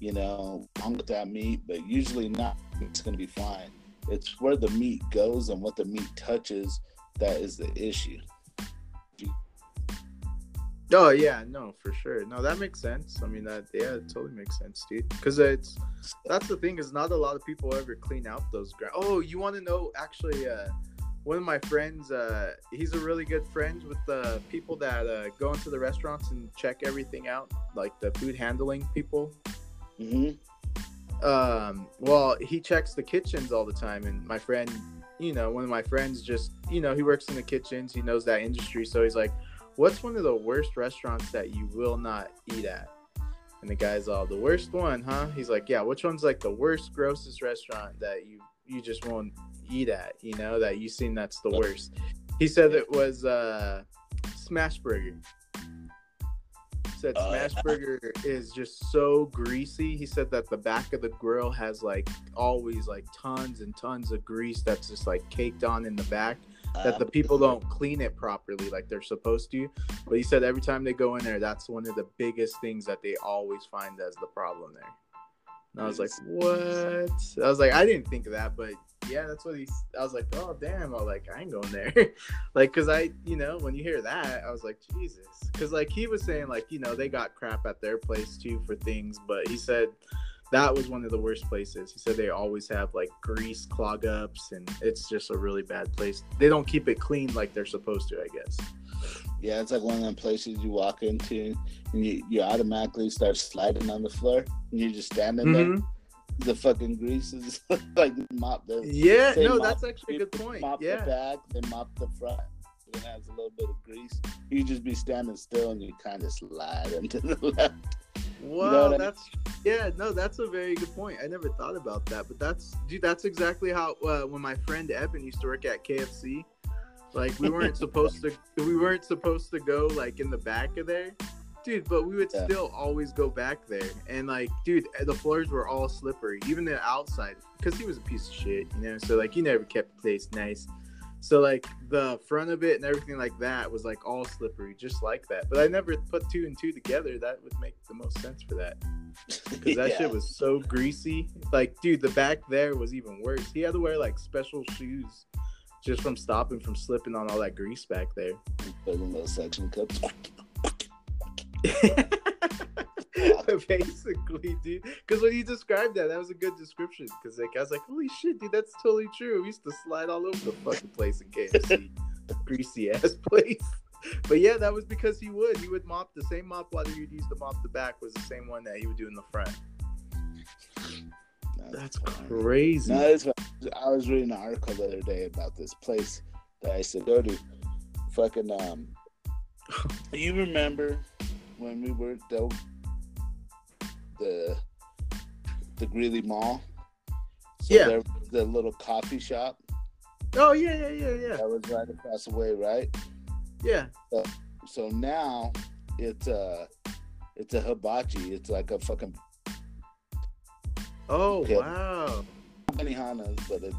Speaker 2: you know, wrong with that meat. But usually not. It's gonna be fine. It's where the meat goes and what the meat touches that is the issue.
Speaker 1: Oh yeah, no, for sure. No, that makes sense. I mean, that yeah, it totally makes sense, dude. Because it's that's the thing is not a lot of people ever clean out those ground. Oh, you want to know? Actually, uh, one of my friends, uh, he's a really good friend with the people that uh, go into the restaurants and check everything out, like the food handling people.
Speaker 2: Mm-hmm.
Speaker 1: Um, well, he checks the kitchens all the time, and my friend, you know, one of my friends just, you know, he works in the kitchens. He knows that industry, so he's like, "What's one of the worst restaurants that you will not eat at?" And the guy's all, "The worst one, huh?" He's like, "Yeah, which one's like the worst, grossest restaurant that you you just won't eat at? You know, that you seen that's the worst." He said it was uh, Smash Burger. Said
Speaker 2: Oh,
Speaker 1: Smash. [LAUGHS] Burger is just so greasy. He said that the back of the grill has like always like tons and tons of grease that's just like caked on in the back that the um, people don't clean it properly like they're supposed to. But he said every time they go in there, that's one of the biggest things that they always find as the problem there. And I was like, what? I was like, I didn't think of that, but yeah, that's what he. I was like, oh damn! I was like, I ain't going there, [LAUGHS] like, cause I, you know, when you hear that, I was like, Jesus, cause like he was saying, like, you know, they got crap at their place too for things, but he said that was one of the worst places. He said they always have like grease clog ups, and it's just a really bad place. They don't keep it clean like they're supposed to, I guess.
Speaker 2: Yeah, it's like one of them places you walk into and you, you automatically start sliding on the floor and you're just standing
Speaker 1: Mhm.
Speaker 2: there. The fucking grease is [LAUGHS] like mop the
Speaker 1: Yeah, no,
Speaker 2: mop-
Speaker 1: that's actually a good point.
Speaker 2: mop the
Speaker 1: Yeah.
Speaker 2: back, they mop the front. It has a little bit of grease. You just be standing still and you kind of slide [LAUGHS] into the left.
Speaker 1: Wow,
Speaker 2: know what I-
Speaker 1: that's yeah, no, that's a very good point. I never thought about that, but that's dude, that's exactly how uh, when my friend Evan used to work at KFC, like we weren't [LAUGHS] supposed to we weren't supposed to go like in the back of there. Dude, but we would
Speaker 2: Yeah.
Speaker 1: still always go back there. And like, dude, the floors were all slippery, even the outside, because he was a piece of shit, you know. So like, he never kept the place nice. So like, the front of it and everything like that was like all slippery, just like that. But I never put two and two together. That would make the most sense for that [LAUGHS] because that
Speaker 2: Yeah.
Speaker 1: shit was so greasy. Like, dude, the back there was even worse. He had to wear like special shoes just from stopping from slipping on all that grease back there.
Speaker 2: Put in those suction cups. [LAUGHS] [LAUGHS]
Speaker 1: Basically, dude. Because when you described that, that was a good description. Because like I was like, holy shit, dude, that's totally true. We used to slide all over the fucking place in KFC, [LAUGHS] greasy ass place. [LAUGHS] But yeah, that was because he would. He would mop the same mop water you'd use to mop the back was the same one that he would do in the front. That's
Speaker 2: fine.
Speaker 1: crazy.
Speaker 2: No, fine. I was reading an article the other day about this place that I used to go to. Fucking um, you remember when we were the the the Greeley Mall? So
Speaker 1: Yeah.
Speaker 2: there the little coffee shop
Speaker 1: Oh yeah, yeah, yeah, yeah,
Speaker 2: that was right across the way, right?
Speaker 1: yeah.
Speaker 2: So now it's a it's a hibachi. It's like a fucking
Speaker 1: Oh
Speaker 2: Okay.
Speaker 1: wow.
Speaker 2: Benihana's, but it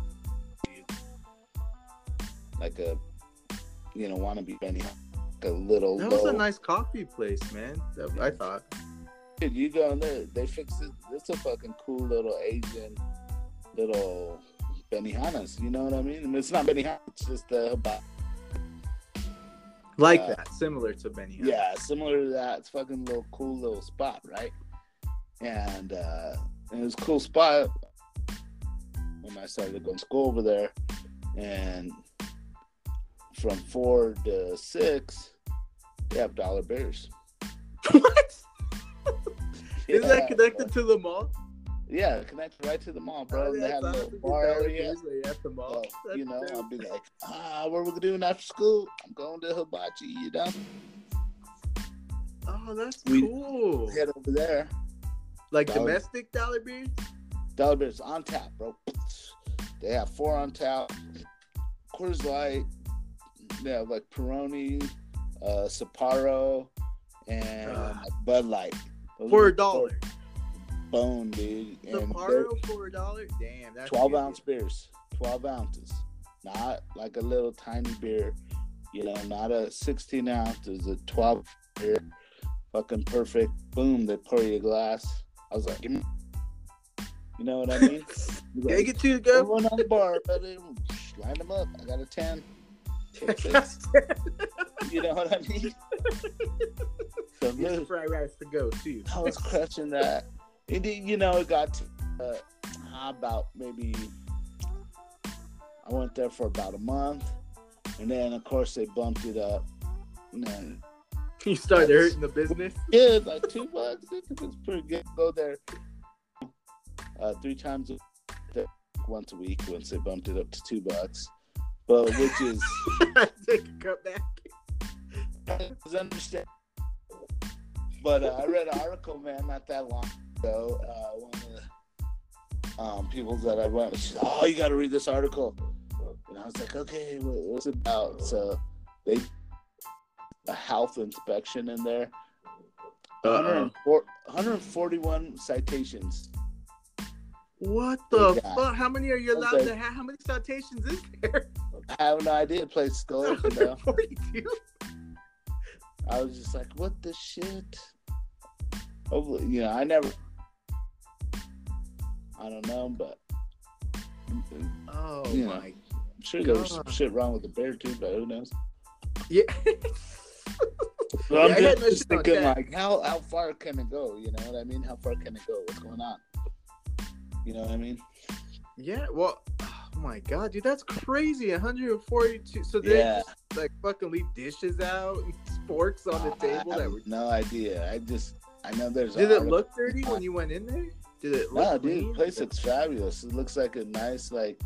Speaker 2: like a you know wannabe Benihana, like a little.
Speaker 1: That was a nice coffee place, man. That, I thought.
Speaker 2: Dude, you go in there, they fix it. It's a fucking cool little Asian little Benihanas. You know what I mean? I mean it's not Benihana. It's just the hibachi.
Speaker 1: Like
Speaker 2: Uh,
Speaker 1: that, similar to. Hill.
Speaker 2: Yeah, similar to that. It's fucking little cool little spot, right? And uh and it was a cool spot when I started going to school over there. And from four to six, they have dollar bears. [LAUGHS]
Speaker 1: what? Is that connected to the mall?
Speaker 2: Yeah, connected right to the mall, bro.
Speaker 1: Oh,
Speaker 2: they
Speaker 1: that's
Speaker 2: had a little bar area.
Speaker 1: at the mall.
Speaker 2: So, you know. I'll be like, ah, what are we doing after school? I'm going to Hibachi, you know?
Speaker 1: oh, that's
Speaker 2: we-
Speaker 1: cool.
Speaker 2: Head over there.
Speaker 1: Like
Speaker 2: dollar-
Speaker 1: domestic dollar beers.
Speaker 2: Dollar Beers on tap, bro. They have four on tap. Coors Light. They have like Peroni, uh, Sapporo, and
Speaker 1: Ah.
Speaker 2: Bud Light. Those
Speaker 1: For a dollar.
Speaker 2: Bone, dude.
Speaker 1: The
Speaker 2: And they're
Speaker 1: for a dollar. Damn, that's
Speaker 2: 12
Speaker 1: good.
Speaker 2: ounce beers. 12 ounces. Not like a little tiny beer. You know, not a 16 ounce. It's a 12 beer. Fucking perfect. Boom, they pour you a glass. I was like, give me. You know what I mean?
Speaker 1: Can I get two to
Speaker 2: Go
Speaker 1: go?
Speaker 2: on the bar, buddy. Line them up. I got a 10. [LAUGHS] Take six. You know what I mean? [LAUGHS] So
Speaker 1: the fried rice to go too.
Speaker 2: I was crushing that. It, did- you know, it got to uh, how about maybe I went there for about a month, and then of course they bumped it up. And then [LAUGHS]
Speaker 1: You started hurting the business.
Speaker 2: yeah, it's like two bucks. It was pretty good. Go there uh, three times a week, once a week. Once they bumped it up to two bucks, but which is [LAUGHS]
Speaker 1: Take a cup back.
Speaker 2: Understand. But uh, I read an article, man, not that long ago. Uh, one of the um, people that I went said, "Oh, you got to read this article," and I was like, "Okay, what, what's it about?" So they a health inspection in there.
Speaker 1: Uh-oh.
Speaker 2: 104 141 citations.
Speaker 1: What the
Speaker 2: Yeah.
Speaker 1: fuck? How many are you allowed
Speaker 2: Okay.
Speaker 1: to have? How many citations is there?
Speaker 2: I have no idea. Open though. [LAUGHS]
Speaker 1: 142.
Speaker 2: I was just like, "What the shit?" Hopefully, you know, I never. I don't know, but
Speaker 1: Oh
Speaker 2: Yeah.
Speaker 1: my.
Speaker 2: I'm sure there was some shit wrong with the bear too, but who knows?
Speaker 1: Yeah. [LAUGHS]
Speaker 2: But I'm
Speaker 1: Yeah,
Speaker 2: just, just thinking,
Speaker 1: that.
Speaker 2: like, how how far can it go? You know what I mean? How far can it go? What's going on? You know what I mean?
Speaker 1: yeah. Well. Oh my god, dude, that's crazy. 142. So they
Speaker 2: Yeah.
Speaker 1: like fucking leave dishes out, and forks on the ah,
Speaker 2: I
Speaker 1: table
Speaker 2: have
Speaker 1: that were.
Speaker 2: no idea. I just I know there's.
Speaker 1: Did
Speaker 2: a
Speaker 1: it look dirty [LAUGHS] when you went in there? Did it look
Speaker 2: No, dude,
Speaker 1: clean?
Speaker 2: the place looks fabulous. It looks like a nice like,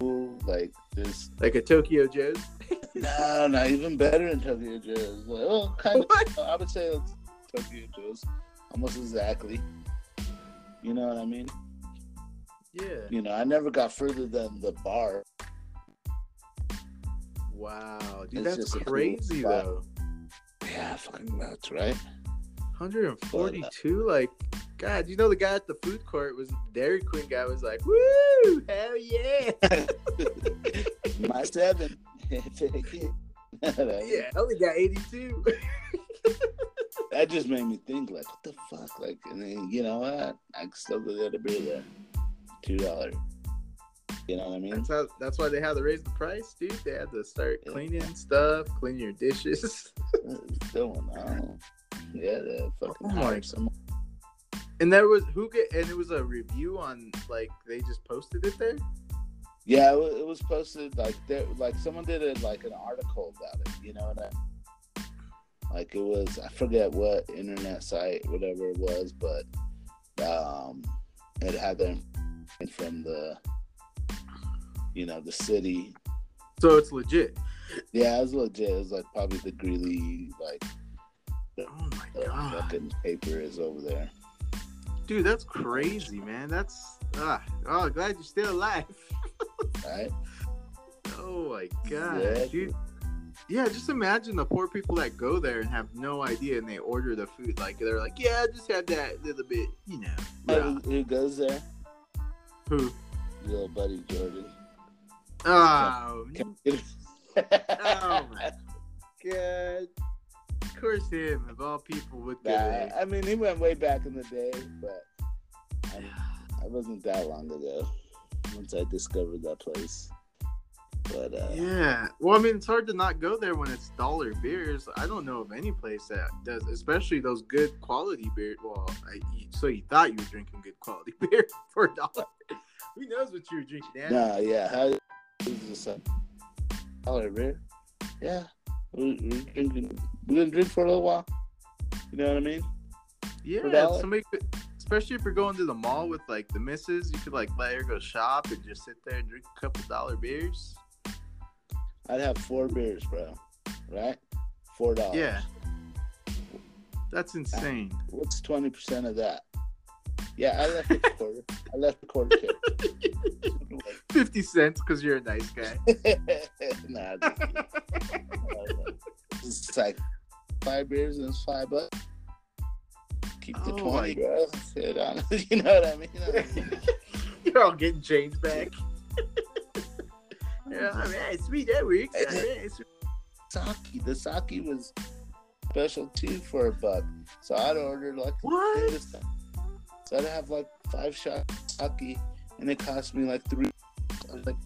Speaker 2: cool, like this.
Speaker 1: like a Tokyo Joe's?
Speaker 2: No, not even better than Tokyo Joe's. Like, well, kind
Speaker 1: What?
Speaker 2: of. I would say it's Tokyo Joe's, almost exactly. You know what I mean?
Speaker 1: Yeah.
Speaker 2: You know, I never got further than the bar.
Speaker 1: Wow, dude,
Speaker 2: It's
Speaker 1: that's
Speaker 2: a cool
Speaker 1: crazy though.
Speaker 2: Yeah, fucking nuts, right?
Speaker 1: 142, like, God, you know the guy at the food court was Dairy Queen guy was like, woo, hell yeah, [LAUGHS]
Speaker 2: My seven. [LAUGHS] yeah,
Speaker 1: I only got 82. [LAUGHS]
Speaker 2: That just made me think, like, what the fuck? Like, and then you know what? I can still go get a beer there, two dollars. You know what I mean?
Speaker 1: That's how. That's why they had to raise the price, dude. They had to start
Speaker 2: Yeah.
Speaker 1: cleaning stuff, cleaning your dishes. [LAUGHS]
Speaker 2: What's going on? Yeah, they fucking
Speaker 1: Oh my-
Speaker 2: someone.
Speaker 1: And there was who get and it was a review on like they just posted it there.
Speaker 2: Yeah, it was, it was posted like there, like someone did it like an article about it. You know, and I, like it was I forget what internet site, whatever it was, but um, it had them from the, you know, the city.
Speaker 1: So it's legit.
Speaker 2: Yeah, it's legit. It's like probably the Greeley like
Speaker 1: Oh my
Speaker 2: the
Speaker 1: god,
Speaker 2: fucking paper is over there.
Speaker 1: dude, that's crazy, man. That's ah, oh, glad you're still alive. [LAUGHS]
Speaker 2: Right?
Speaker 1: Oh my god,
Speaker 2: Yeah,
Speaker 1: dude. Yeah, just imagine the poor people that go there and have no idea and they order the food. Like they're like, yeah, just had that little bit, you know. raw."
Speaker 2: Who, who goes there?
Speaker 1: Who?
Speaker 2: Your little buddy Jordan.
Speaker 1: Oh, [LAUGHS] [LAUGHS] oh my god. Of course, him of all people would
Speaker 2: Nah. I mean, he went way back in the day, but I, [SIGHS] I wasn't that long ago once I discovered that place. But uh,
Speaker 1: Yeah. Well, I mean, it's hard to not go there when it's dollar beers. I don't know of any place that does, especially those good quality beer. Well, I, so you thought you were drinking good quality [LAUGHS] beer for a dollar? Who knows what you were drinking? Andy?
Speaker 2: nah, yeah, how is this a dollar beer? Yeah, we, we're drinking. We're gonna drink for a little while. You know what I mean?
Speaker 1: Yeah,
Speaker 2: For a dollar?
Speaker 1: somebody could, especially if you're going to the mall with like the missus, you could like let her go shop and just sit there and drink a couple dollar beers.
Speaker 2: I'd have four beers, bro. Right? Four dollars.
Speaker 1: Yeah, that's insane.
Speaker 2: What's twenty percent of that? Yeah, I left a [LAUGHS] quarter. I left a quarter. tip. [LAUGHS]
Speaker 1: Fifty cents because you're a nice guy. [LAUGHS]
Speaker 2: nah, it's like five beers and it's five bucks. Keep the
Speaker 1: Oh
Speaker 2: twenty, bro. Sit on. you know what I mean?
Speaker 1: you're all getting change back. Yeah, I mean, hey, sweet that works.
Speaker 2: Hey,
Speaker 1: Yeah, it's-
Speaker 2: sake. The sake was special too for a buck. So I'd order like
Speaker 1: What?
Speaker 2: So I'd have like five shots of sake, and it cost me like three. I was like,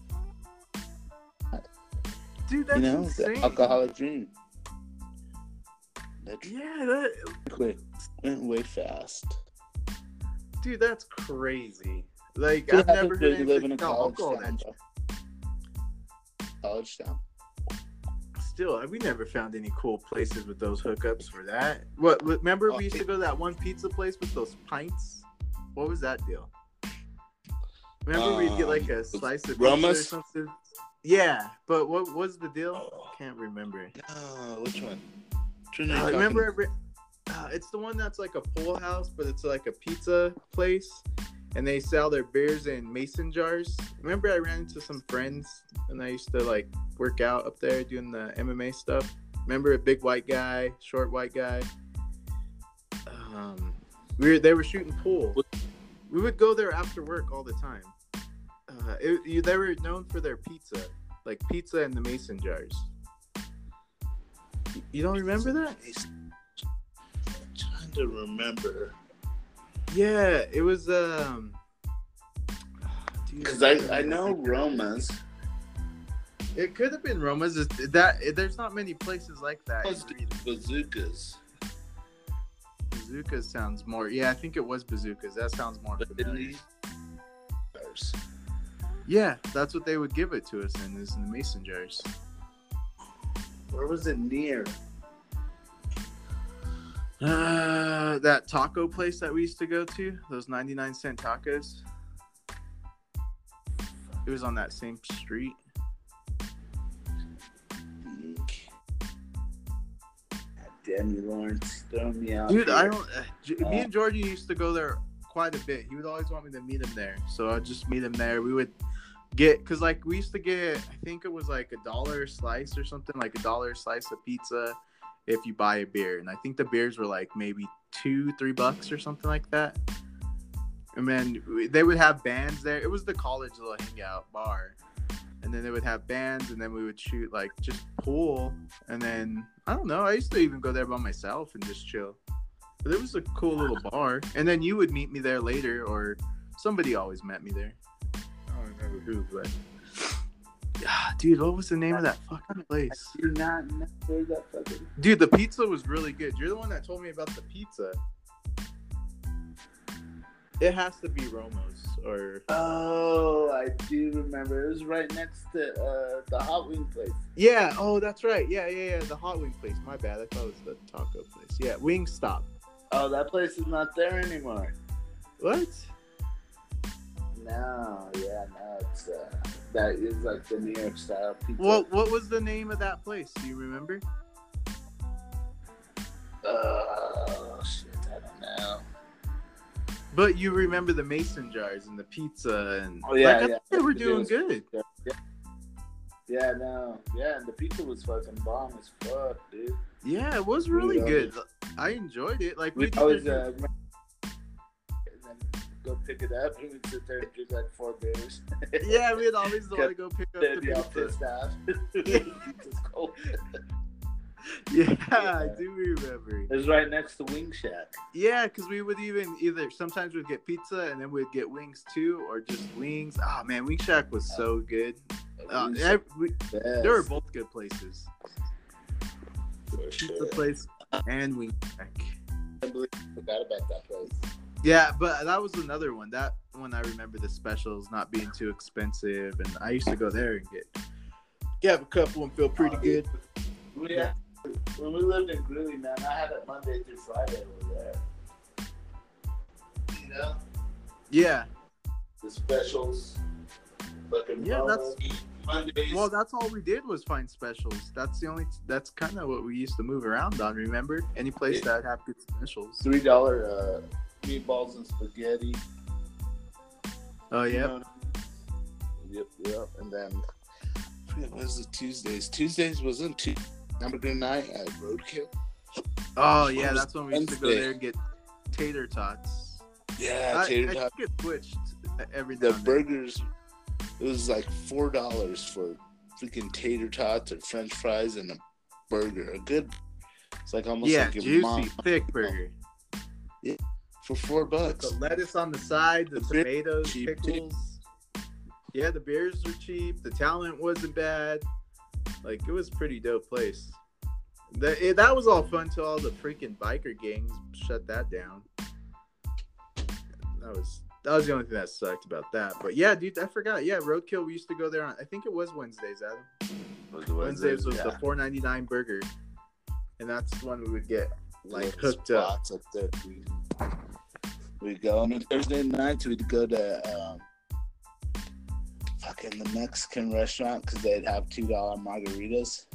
Speaker 1: Dude, that's
Speaker 2: you know,
Speaker 1: insane.
Speaker 2: the alcoholic dream. That
Speaker 1: Yeah, that,
Speaker 2: quick went way fast.
Speaker 1: dude, that's crazy. Like I've never heard
Speaker 2: live in a
Speaker 1: anything about alcohol that
Speaker 2: bro? College town.
Speaker 1: Still, we never found any cool places with those hookups for that. What? Remember
Speaker 2: Oh,
Speaker 1: we used to go to that one pizza place with those pints? What was that deal? Remember we'd get like a
Speaker 2: Um,
Speaker 1: slice of pizza or something? Yeah, but what was the deal? Can't remember.
Speaker 2: Oh, which one? Which one
Speaker 1: Uh, remember, every, uh, it's the one that's like a pool house, but it's like a pizza place, and they sell their beers in mason jars. Remember, I ran into some friends, and I used to like work out up there doing the MMA stuff. Remember a big white guy, short white guy. Um, we were they were shooting pool. We would go there after work all the time. Uh, it, they were known for their pizza, like pizza in the mason jars. You don't remember that?
Speaker 2: trying to remember.
Speaker 1: Yeah, it was um [SIGHS]
Speaker 2: Because I, I know Roma's.
Speaker 1: it could have been Roma's. That there's not many places like that.
Speaker 2: Was bazookas.
Speaker 1: Bazookas sounds more. Yeah, I think it was bazookas. That sounds more
Speaker 2: But
Speaker 1: familiar. Yeah, that's what they would give it to us in is in the mason jars.
Speaker 2: Where was it near?
Speaker 1: Uh, that taco place that we used to go to, those 99 cent tacos. It was on that same street.
Speaker 2: Damn you, Lawrence. Throw me out.
Speaker 1: Dude, I don't. Uh, me and Georgie used to go there quite a bit. He would always want me to meet him there, so I'd just meet him there. We would get because like we used to get, I think it was like a dollar slice or something, like a dollar slice of pizza if you buy a beer, and I think the beers were like maybe two, three bucks or something like that. And then they would have bands there. It was the college little hangout bar. And then they would have bands, and then we would shoot like just pool. And then I don't know. I used to even go there by myself and just chill. But it was a cool little bar. And then you would meet me there later, or somebody always met me there. I don't remember who, but dude, what was the name of that fucking place?
Speaker 2: Do not know that fucking.
Speaker 1: Dude, the pizza was really good. You're the one that told me about the pizza. It has to be Romo's or
Speaker 2: Oh, I do remember. It was right next to uh, the hot wing place.
Speaker 1: yeah. Oh, that's right. Yeah, yeah, yeah. The hot wing place. My bad. I thought it was the taco place. Yeah, Wing Stop.
Speaker 2: Oh, that place is not there anymore.
Speaker 1: What?
Speaker 2: No, yeah, no, it's uh, that is like the New York style pizza.
Speaker 1: What What was the name of that place? Do you remember?
Speaker 2: Oh shit, I don't know.
Speaker 1: But you remember the mason jars and the pizza and
Speaker 2: Oh, yeah,
Speaker 1: like, I
Speaker 2: yeah.
Speaker 1: they were doing
Speaker 2: was-
Speaker 1: good.
Speaker 2: Yeah, no, yeah, and the pizza was fucking bomb as fuck, dude.
Speaker 1: Yeah, it was really
Speaker 2: We
Speaker 1: good. I enjoyed it. Like
Speaker 2: We
Speaker 1: we
Speaker 2: always uh, go pick it up, and we'd sit there and drink like four beers. [LAUGHS]
Speaker 1: yeah, we'd always want to go pick up the
Speaker 2: be all
Speaker 1: pizza.
Speaker 2: pissed off.
Speaker 1: Yeah. Yeah, I do remember.
Speaker 2: It was right next to Wing Shack.
Speaker 1: Yeah, because we would even either sometimes we'd get pizza and then we'd get wings too, or just wings. Oh man, Wing Shack was so good. Uh, we, they were both good places.
Speaker 2: for
Speaker 1: Pizza
Speaker 2: sure.
Speaker 1: place and Wing Shack.
Speaker 2: I believe I forgot about that place.
Speaker 1: Yeah, but that was another one. That one I remember the specials not being too expensive, and I used to go there and get get a couple and feel pretty good.
Speaker 2: We had, when we lived in Greeley, man, I had it Monday through Friday over there. You know,
Speaker 1: Yeah,
Speaker 2: the specials. Fucking
Speaker 1: Yeah, that's-
Speaker 2: Mondays.
Speaker 1: well, that's all we did was find specials. That's the only. That's kind of what we used to move around on. Remember, any place that had good specials.
Speaker 2: three dollar uh, meatballs and spaghetti.
Speaker 1: Oh
Speaker 2: you
Speaker 1: yeah,
Speaker 2: know? Yep, yep. And then I forget what was the Tuesdays. Tuesdays wasn't two hamburger night at Roadkill.
Speaker 1: oh yeah. That's when we used to go there and get tater tots.
Speaker 2: Yeah,
Speaker 1: I,
Speaker 2: tater
Speaker 1: I
Speaker 2: tot.
Speaker 1: think it switched uh, every
Speaker 2: The
Speaker 1: and
Speaker 2: burgers. It was like four dollars for freaking tater tots or French fries and a burger. A good. It's like almost
Speaker 1: Yeah,
Speaker 2: like
Speaker 1: juicy,
Speaker 2: mom
Speaker 1: thick burger.
Speaker 2: For four bucks.
Speaker 1: the lettuce on the side, the
Speaker 2: The
Speaker 1: tomatoes,
Speaker 2: cheap, too.
Speaker 1: pickles. Yeah, the beers were cheap. The talent wasn't bad. Like it was a pretty dope place. That it, that was all fun till all the freaking biker gangs shut that down. That was that was the only thing that sucked about that. But yeah, dude, I forgot. Yeah, Roadkill. We used to go there on. I think it was Wednesdays, Adam. Wednesdays was the four ninety nine burger, and that's when we would get like hooked up.
Speaker 2: spots up there. We, go on Thursday nights. We'd go to um, fucking the Mexican restaurant because they'd have two dollar margaritas.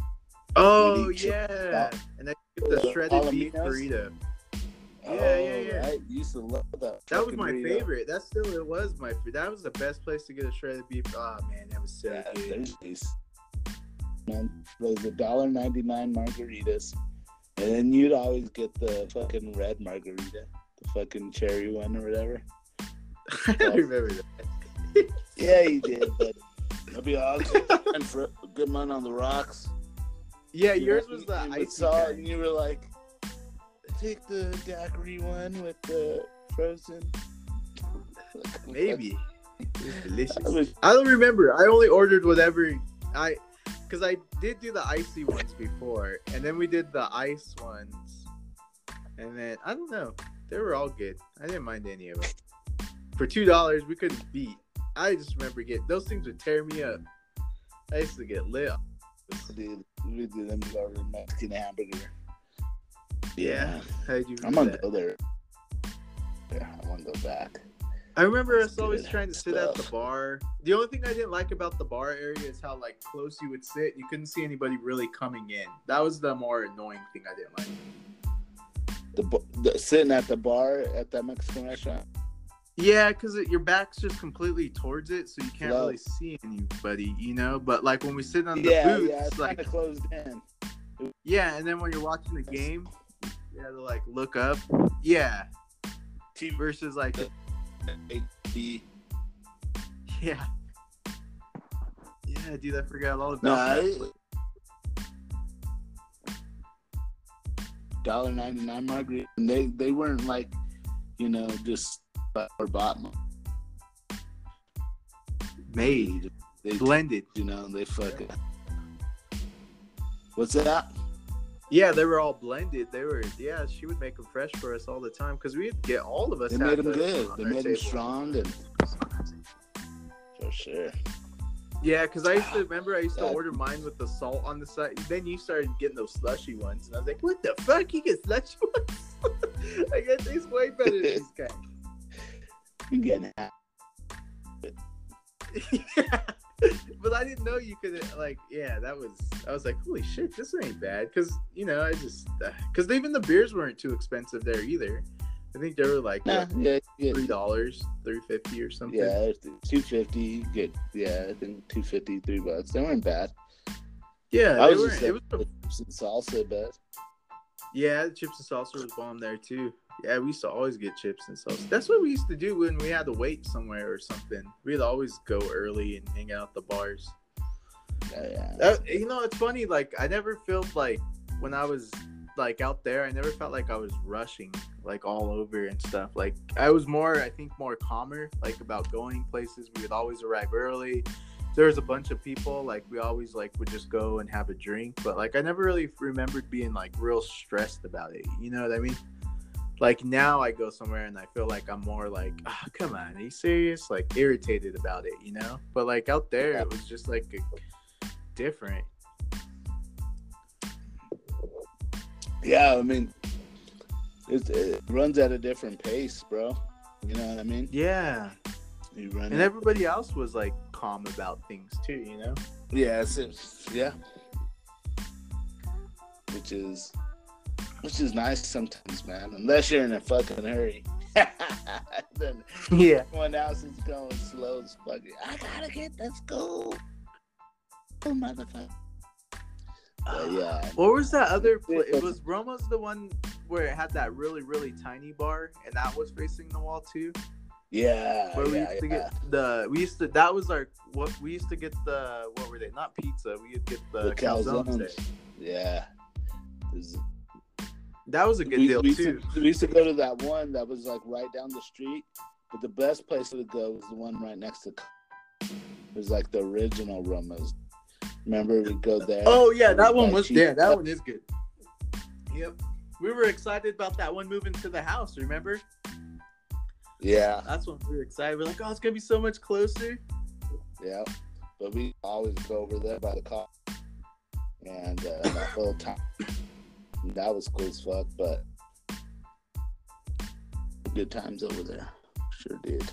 Speaker 1: Oh yeah, and then get the shredded beef burrito. Yeah,
Speaker 2: oh,
Speaker 1: yeah, yeah.
Speaker 2: Right? Used to love that.
Speaker 1: That was my
Speaker 2: burrito.
Speaker 1: favorite. That still it was my. That was the best place to get a shredded beef. Oh man, that was so
Speaker 2: Yeah,
Speaker 1: good.
Speaker 2: Thursdays. Man, those a dollar ninety nine margaritas, and then you'd always get the fucking red margarita, the fucking cherry one or whatever. [LAUGHS]
Speaker 1: I don't remember that.
Speaker 2: Yeah, you did, but I'll be awesome. and for a good money on the rocks.
Speaker 1: Yeah,
Speaker 2: You
Speaker 1: yours
Speaker 2: know,
Speaker 1: was the I
Speaker 2: saw it and you were like, take the daiquiri one with the frozen.
Speaker 1: Maybe. It was [LAUGHS] delicious.
Speaker 2: I was-
Speaker 1: I don't remember. I only ordered whatever I, because I did do the icy ones before, and then we did the ice ones, and then I don't know. They were all good. I didn't mind any of them. For two dollars, we couldn't beat I just remember getting those things would tear me up. I used to get lit.
Speaker 2: Dude, we did them go Mexican hamburger.
Speaker 1: Yeah, I do.
Speaker 2: I'm gonna go there. Yeah, I want to go back.
Speaker 1: I remember us always trying to sit at the bar. The only thing I didn't like about the bar area is how like close you would sit. You couldn't see anybody really coming in. That was the more annoying thing I didn't like.
Speaker 2: The, the sitting at the bar at that Mexican restaurant.
Speaker 1: Yeah, because your back's just completely towards it, so you can't
Speaker 2: Low.
Speaker 1: really see anybody, you know. But like when we sit on the
Speaker 2: Yeah,
Speaker 1: booths,
Speaker 2: yeah, it's
Speaker 1: like
Speaker 2: closed in.
Speaker 1: yeah, and then when you're watching the game, you have to like look up. Yeah, versus like
Speaker 2: HD.
Speaker 1: yeah, yeah, dude, I forgot all about
Speaker 2: No,
Speaker 1: that.
Speaker 2: dollar ninety nine margarita. And they they weren't like, you know, just or bottom.
Speaker 1: Made
Speaker 2: They
Speaker 1: blended.
Speaker 2: you know they fucking. What's that?
Speaker 1: Yeah, they were all blended. They were, yeah. She would make them fresh for us all the time because we'd get all of us.
Speaker 2: They made them good. They made them strong and for sure.
Speaker 1: Yeah, because I used to remember I used to
Speaker 2: Yeah.
Speaker 1: order mine with the salt on the side. Then you started getting those slushy ones, and I was like, "What the fuck? You get slushy [LAUGHS] ones? I guess these way better than these guys." [LAUGHS]
Speaker 2: You getting it? [LAUGHS]
Speaker 1: yeah. [LAUGHS] But I didn't know you could like, yeah, that was. I was like, "Holy shit, this ain't bad." Because you know, I just uh, because even the beers weren't too expensive there either. I think they were like
Speaker 2: Nah,
Speaker 1: what,
Speaker 2: yeah, yeah,
Speaker 1: three dollars, three fifty or something.
Speaker 2: yeah. Two fifty. Good. yeah, I think two fifty, three bucks. They weren't bad.
Speaker 1: yeah.
Speaker 2: I was just
Speaker 1: it was a
Speaker 2: some salsa, but
Speaker 1: Yeah, the chips and salsa was bomb there too. Yeah, we used to always get chips and salsa. That's what we used to do when we had to wait somewhere or something. We'd always go early and hang out at the bars.
Speaker 2: yeah, yeah.
Speaker 1: That, you know, it's funny. Like I never felt like when I was like out there, I never felt like I was rushing like all over and stuff. Like I was more, I think, more calmer. Like about going places, we would always arrive early. There was a bunch of people. Like we always like would just go and have a drink. But like I never really remembered being like real stressed about it. You know what I mean? Like now I go somewhere and I feel like I'm more like, oh, come on, are you serious? Like irritated about it, you know? But like out there, it was just like a, different.
Speaker 2: Yeah, I mean, it, it runs at a different pace, bro. You know what I mean?
Speaker 1: Yeah.
Speaker 2: You run.
Speaker 1: And everybody else was like calm about things too, you know?
Speaker 2: yeah, it's- yeah. Which is, which is nice sometimes, man. Unless you're in a fucking hurry. [LAUGHS] then
Speaker 1: Yeah.
Speaker 2: everyone else is going slow as fuck. I gotta get this go. Oh, motherfucker. But yeah.
Speaker 1: What was that other place? It was Roma's the one where it had that really, really tiny bar and that was facing the wall too?
Speaker 2: Yeah.
Speaker 1: Where we
Speaker 2: yeah,
Speaker 1: used to
Speaker 2: yeah.
Speaker 1: get the we used to that was our what we used to get the what were they? Not pizza. We would get the,
Speaker 2: The
Speaker 1: calzones.
Speaker 2: calzones. Yeah. This-
Speaker 1: That was a good
Speaker 2: we,
Speaker 1: deal
Speaker 2: we used
Speaker 1: too.
Speaker 2: To, we used to go to that one that was like right down the street, but the best place to go was the one right next to. It was like the original Roma's. Remember, we go there.
Speaker 1: Oh yeah, that one was
Speaker 2: there.
Speaker 1: yeah, that one is good. Yep. We were excited about that one moving to the house, remember?
Speaker 2: Yeah,
Speaker 1: That's when we were excited. We're like, oh, it's gonna be so much closer.
Speaker 2: yeah. But we always go over there by the car, and uh, that whole time that was cool as fuck. But good times over there, sure did.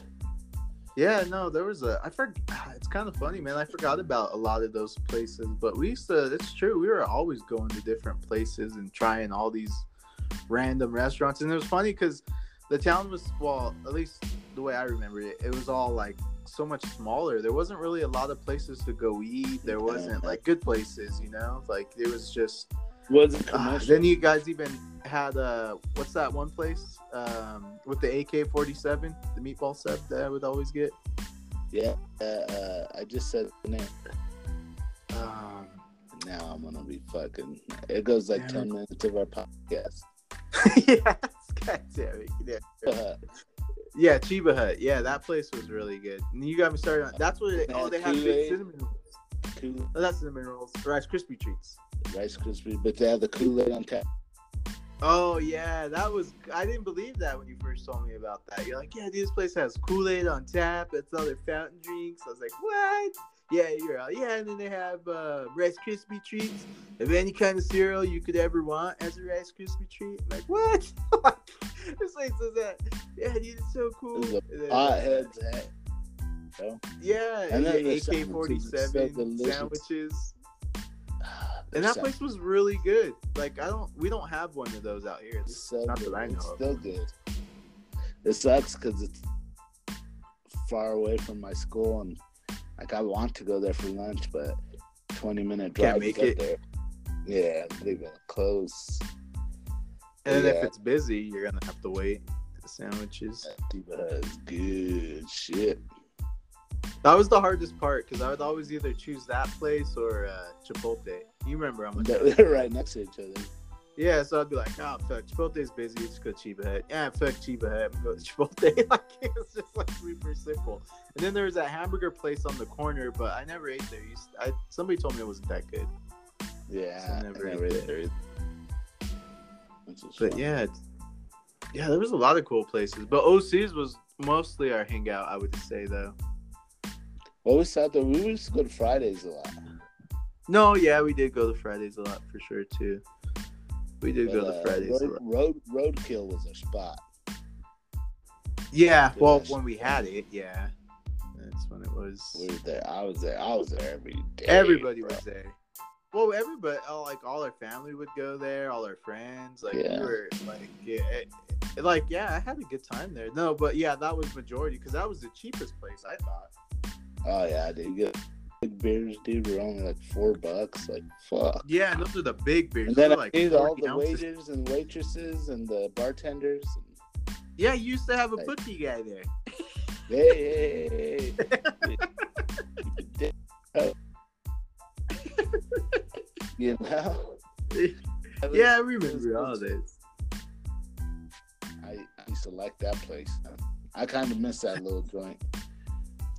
Speaker 1: Yeah, no, there was a. I forgot. [SIGHS] It's kind of funny, man. I forgot about a lot of those places, but we used to. It's true. We were always going to different places and trying all these random restaurants, and it was funny because the town was well, at least the way I remember it, it was all like so much smaller. There wasn't really a lot of places to go eat. There wasn't like good places, you know. Like it was just.
Speaker 2: Wasn't
Speaker 1: Ah, then you guys even had uh, what's that one place um, with the AK forty seven, the meatball sub that I would always get.
Speaker 2: yeah, uh, uh, I just said the name.
Speaker 1: Um,
Speaker 2: Now I'm gonna be fucking. It goes like ten minutes of our podcast. [LAUGHS]
Speaker 1: yes, God damn it. Yeah.
Speaker 2: Uh,
Speaker 1: yeah, Cheba Hut. Yeah, that place was really good. And you got me started on. That's what. They, oh, they have big cinnamon rolls. Oh, that's cinnamon rolls. Rice Krispie treats.
Speaker 2: Rice Krispie, but they have the Kool Aid on tap.
Speaker 1: Oh yeah, that was. I didn't believe that when you first told me about that. You're like, yeah, this place has Kool Aid on tap. It's other fountain drinks. I was like, what? Yeah, you're out. Yeah, and then they have uh, Rice Krispie treats of any kind of cereal you could ever want as a Rice Krispie treat. I'm like, what? [LAUGHS] this place does that. Yeah, dude, it's so cool.
Speaker 2: It was
Speaker 1: And then,
Speaker 2: a hothead's head. So,
Speaker 1: Yeah,
Speaker 2: And then the
Speaker 1: AK forty seven sandwiches. And
Speaker 2: they're
Speaker 1: that place was really good. Like I don't, we don't have one of those out here. Least
Speaker 2: so
Speaker 1: not
Speaker 2: good.
Speaker 1: that I know
Speaker 2: It's
Speaker 1: of.
Speaker 2: still good. It sucks because it's far away from my school, and like I want to go there for lunch, but twenty minute drive
Speaker 1: Can't
Speaker 2: to get there. Yeah, they gonna close.
Speaker 1: And
Speaker 2: yeah.
Speaker 1: if it's busy, you're gonna have to wait. The sandwiches.
Speaker 2: Diva is good shit.
Speaker 1: That was the hardest part because I would always either choose that place or uh, Chipotle. You remember how much?
Speaker 2: They're [LAUGHS] right next to each other.
Speaker 1: Yeah, so I'd be like, oh fuck, Chipotle's busy. Just go Cheba Hut. Yeah, fuck Cheba Hut. Go to [LAUGHS] Chipotle. [LAUGHS] like it's just like super simple. And then there was that hamburger place on the corner, but I never ate there. You I, somebody told me it wasn't that good.
Speaker 2: Yeah,
Speaker 1: So I
Speaker 2: I
Speaker 1: never
Speaker 2: never,
Speaker 1: ate
Speaker 2: there either.
Speaker 1: But
Speaker 2: fun.
Speaker 1: yeah, yeah, there was a lot of cool places. But OC's was mostly our hangout, I would say though.
Speaker 2: We saw that we used to go to Fridays a lot.
Speaker 1: No, yeah, we did go to Fridays a lot for sure too. We did go to
Speaker 2: uh,
Speaker 1: Fridays a
Speaker 2: road,
Speaker 1: lot.
Speaker 2: road roadkill was a spot.
Speaker 1: Yeah, well, when we had it, yeah, that's when it was.
Speaker 2: We were there. I was there. I was there every day.
Speaker 1: Everybody
Speaker 2: bro.
Speaker 1: was there. Well, everybody, all, like all our family would go there, all our friends. Like
Speaker 2: Yeah.
Speaker 1: we were like, yeah, it- it- like yeah, I had a good time there. No, but yeah, that was majority because that was the cheapest place I thought.
Speaker 2: Oh yeah, dude. Get big beers, dude, were only like four bucks. Like fuck.
Speaker 1: Yeah, those are the big beers.
Speaker 2: And then I
Speaker 1: like
Speaker 2: paid all the
Speaker 1: ounces.
Speaker 2: waiters and waitresses and the bartenders. And,
Speaker 1: Yeah, you used to have a
Speaker 2: Like-
Speaker 1: bookie guy there.
Speaker 2: hey, hey, hey, you know. [LAUGHS]
Speaker 1: yeah, I remember all this.
Speaker 2: I, I used to like that place. I kind of miss that little joint.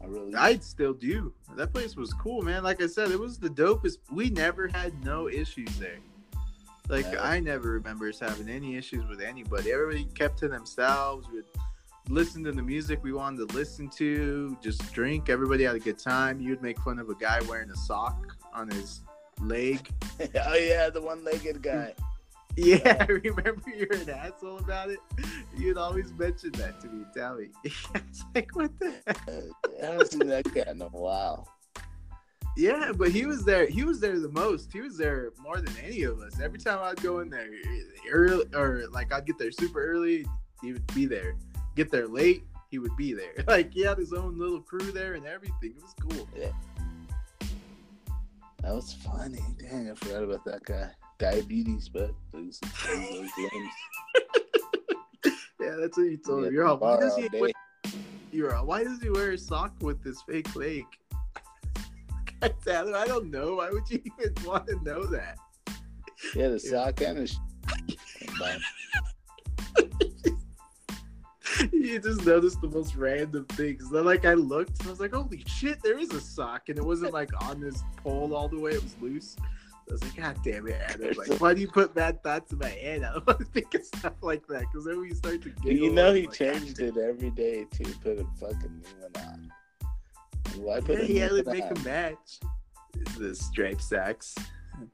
Speaker 2: I really.
Speaker 1: I still do. That place was cool, man. Like I said, it was the dopest. We never had no issues there. Like
Speaker 2: Yeah.
Speaker 1: I never remember us having any issues with anybody. Everybody kept to themselves. We'd listen to the music we wanted to listen to. Just drink. Everybody had a good time. You'd make fun of a guy wearing a sock on his leg. [LAUGHS]
Speaker 2: oh yeah, the one-legged guy. [LAUGHS]
Speaker 1: Yeah, I remember you're an asshole about it. You'd always mention that to me. Tell me. [LAUGHS] it's like what the uh, heck?
Speaker 2: I haven't seen that guy in a while.
Speaker 1: Yeah, but he was there. He was there the most. He was there more than any of us. Every time I'd go in there eh, early, or like I'd get there super early, he would be there. Get there late, he would be there. [LAUGHS] Like he had his own little crew there and everything. It was cool. Yeah.
Speaker 2: That was funny. Dang, I forgot about that guy. Diabetes, but those, those. [LAUGHS]
Speaker 1: Yeah, that's what you told
Speaker 2: Yeah,
Speaker 1: him. Eh? You're all, why does he wear, you're all, why does he wear a sock with this fake leg? I tell him, I don't know. Why would you even want to know that?
Speaker 2: Yeah, the sock and his. [LAUGHS]
Speaker 1: you just noticed the most random things. Then, like, I looked and I was like, holy shit, there is a sock. And it wasn't like on this pole all the way, it was loose. I was like, God damn it, Adam. Like, why do you put bad thoughts in my head? [LAUGHS] I don't want to think of stuff like that because then we start to giggle.
Speaker 2: You know he
Speaker 1: like,
Speaker 2: ah,
Speaker 1: changed
Speaker 2: it every day to put a fucking new one on. Why
Speaker 1: damn."
Speaker 2: put
Speaker 1: Yeah,
Speaker 2: a
Speaker 1: he
Speaker 2: new
Speaker 1: had to make
Speaker 2: on?
Speaker 1: a match. The striped sacks.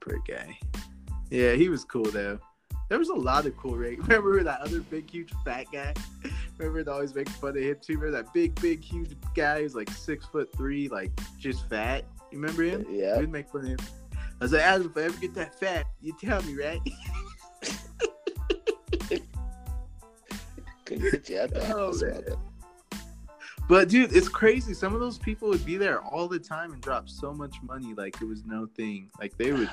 Speaker 1: Poor guy. Yeah, he was cool though. There was a lot of cool rate. [LAUGHS] Remember that other big, huge, fat guy? Remember to always make fun of him too. Remember that big, big, huge guy who's like six foot three, like just fat. You remember him?
Speaker 2: Uh, yeah.
Speaker 1: We'd make fun of him. I was like, Adam, if I ever get that fat, you tell me, right? [LAUGHS]
Speaker 2: Couldn't get you out the
Speaker 1: Oh,
Speaker 2: house,
Speaker 1: man.
Speaker 2: mother.
Speaker 1: But dude, it's crazy. Some of those people would be there all the time and drop so much money like it was no thing. Like they would,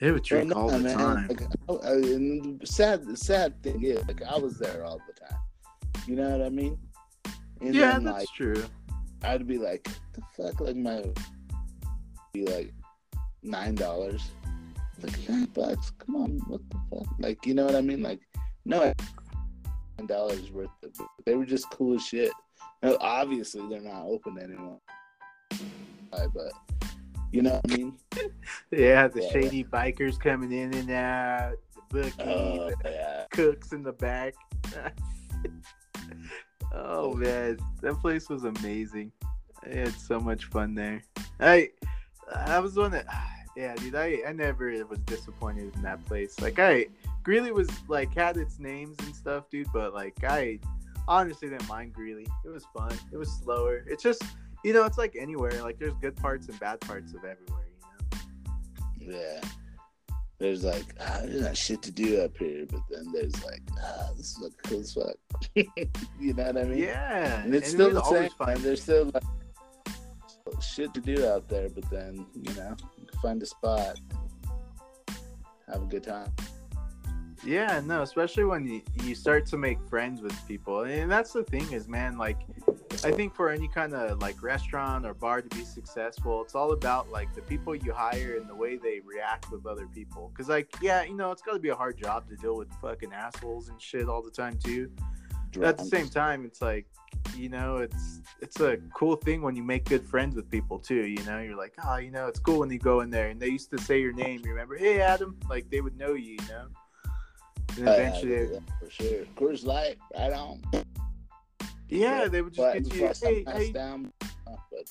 Speaker 1: they would drink
Speaker 2: Well,
Speaker 1: all the
Speaker 2: man,
Speaker 1: time.
Speaker 2: Like, I, I, and the sad, the sad thing is, like, I was there all the time. You know what I mean? And
Speaker 1: yeah,
Speaker 2: then,
Speaker 1: that's
Speaker 2: like,
Speaker 1: true.
Speaker 2: I'd be like, the fuck, like my, be like nine dollars, like nine bucks. Come on, what the fuck? Like, you know what I mean? Like, no, nine dollars worth of. it. They were just cool as shit. Now, obviously, they're not open anymore. But you know what I mean? [LAUGHS]
Speaker 1: Yeah, the
Speaker 2: Yeah,
Speaker 1: shady bikers coming in and out, the bookie,
Speaker 2: Oh yeah.
Speaker 1: cooks in the back. [LAUGHS] oh man, that place was amazing. I had so much fun there. I I was one that [SIGHS] yeah, dude, I, I never was disappointed in that place. Like I Greeley was like had its names and stuff, dude, but like I honestly didn't mind Greeley. It was fun. It was slower. It's just you know, it's like anywhere. Like there's good parts and bad parts of everywhere, you know.
Speaker 2: Yeah. There's like ah, there's not shit to do up here, but then there's like ah, this is like cool as [LAUGHS] fuck. you know what I mean?
Speaker 1: Yeah.
Speaker 2: And it's
Speaker 1: and
Speaker 2: still the
Speaker 1: always
Speaker 2: same.
Speaker 1: find-
Speaker 2: And there's still like shit to do out there, but then you know, you can find a spot, have a good time.
Speaker 1: Yeah, no, especially when you, you start to make friends with people. And that's the thing is, man, like, I think for any kind of like restaurant or bar to be successful, it's all about like the people you hire and the way they react with other people. Cause, like, yeah, you know, it's got to be a hard job to deal with fucking assholes and shit all the time, too. At the same time, it's like, you know, it's it's a cool thing when you make good friends with people too. You know, you're like, oh, you know, it's cool when you go in there and they used to say your name. You remember, hey Adam, like they would know you, you know. And
Speaker 2: Uh,
Speaker 1: eventually,
Speaker 2: yeah, for sure. Coors Light, right on.
Speaker 1: yeah, they would just get you, hey, hey,
Speaker 2: down, uh, but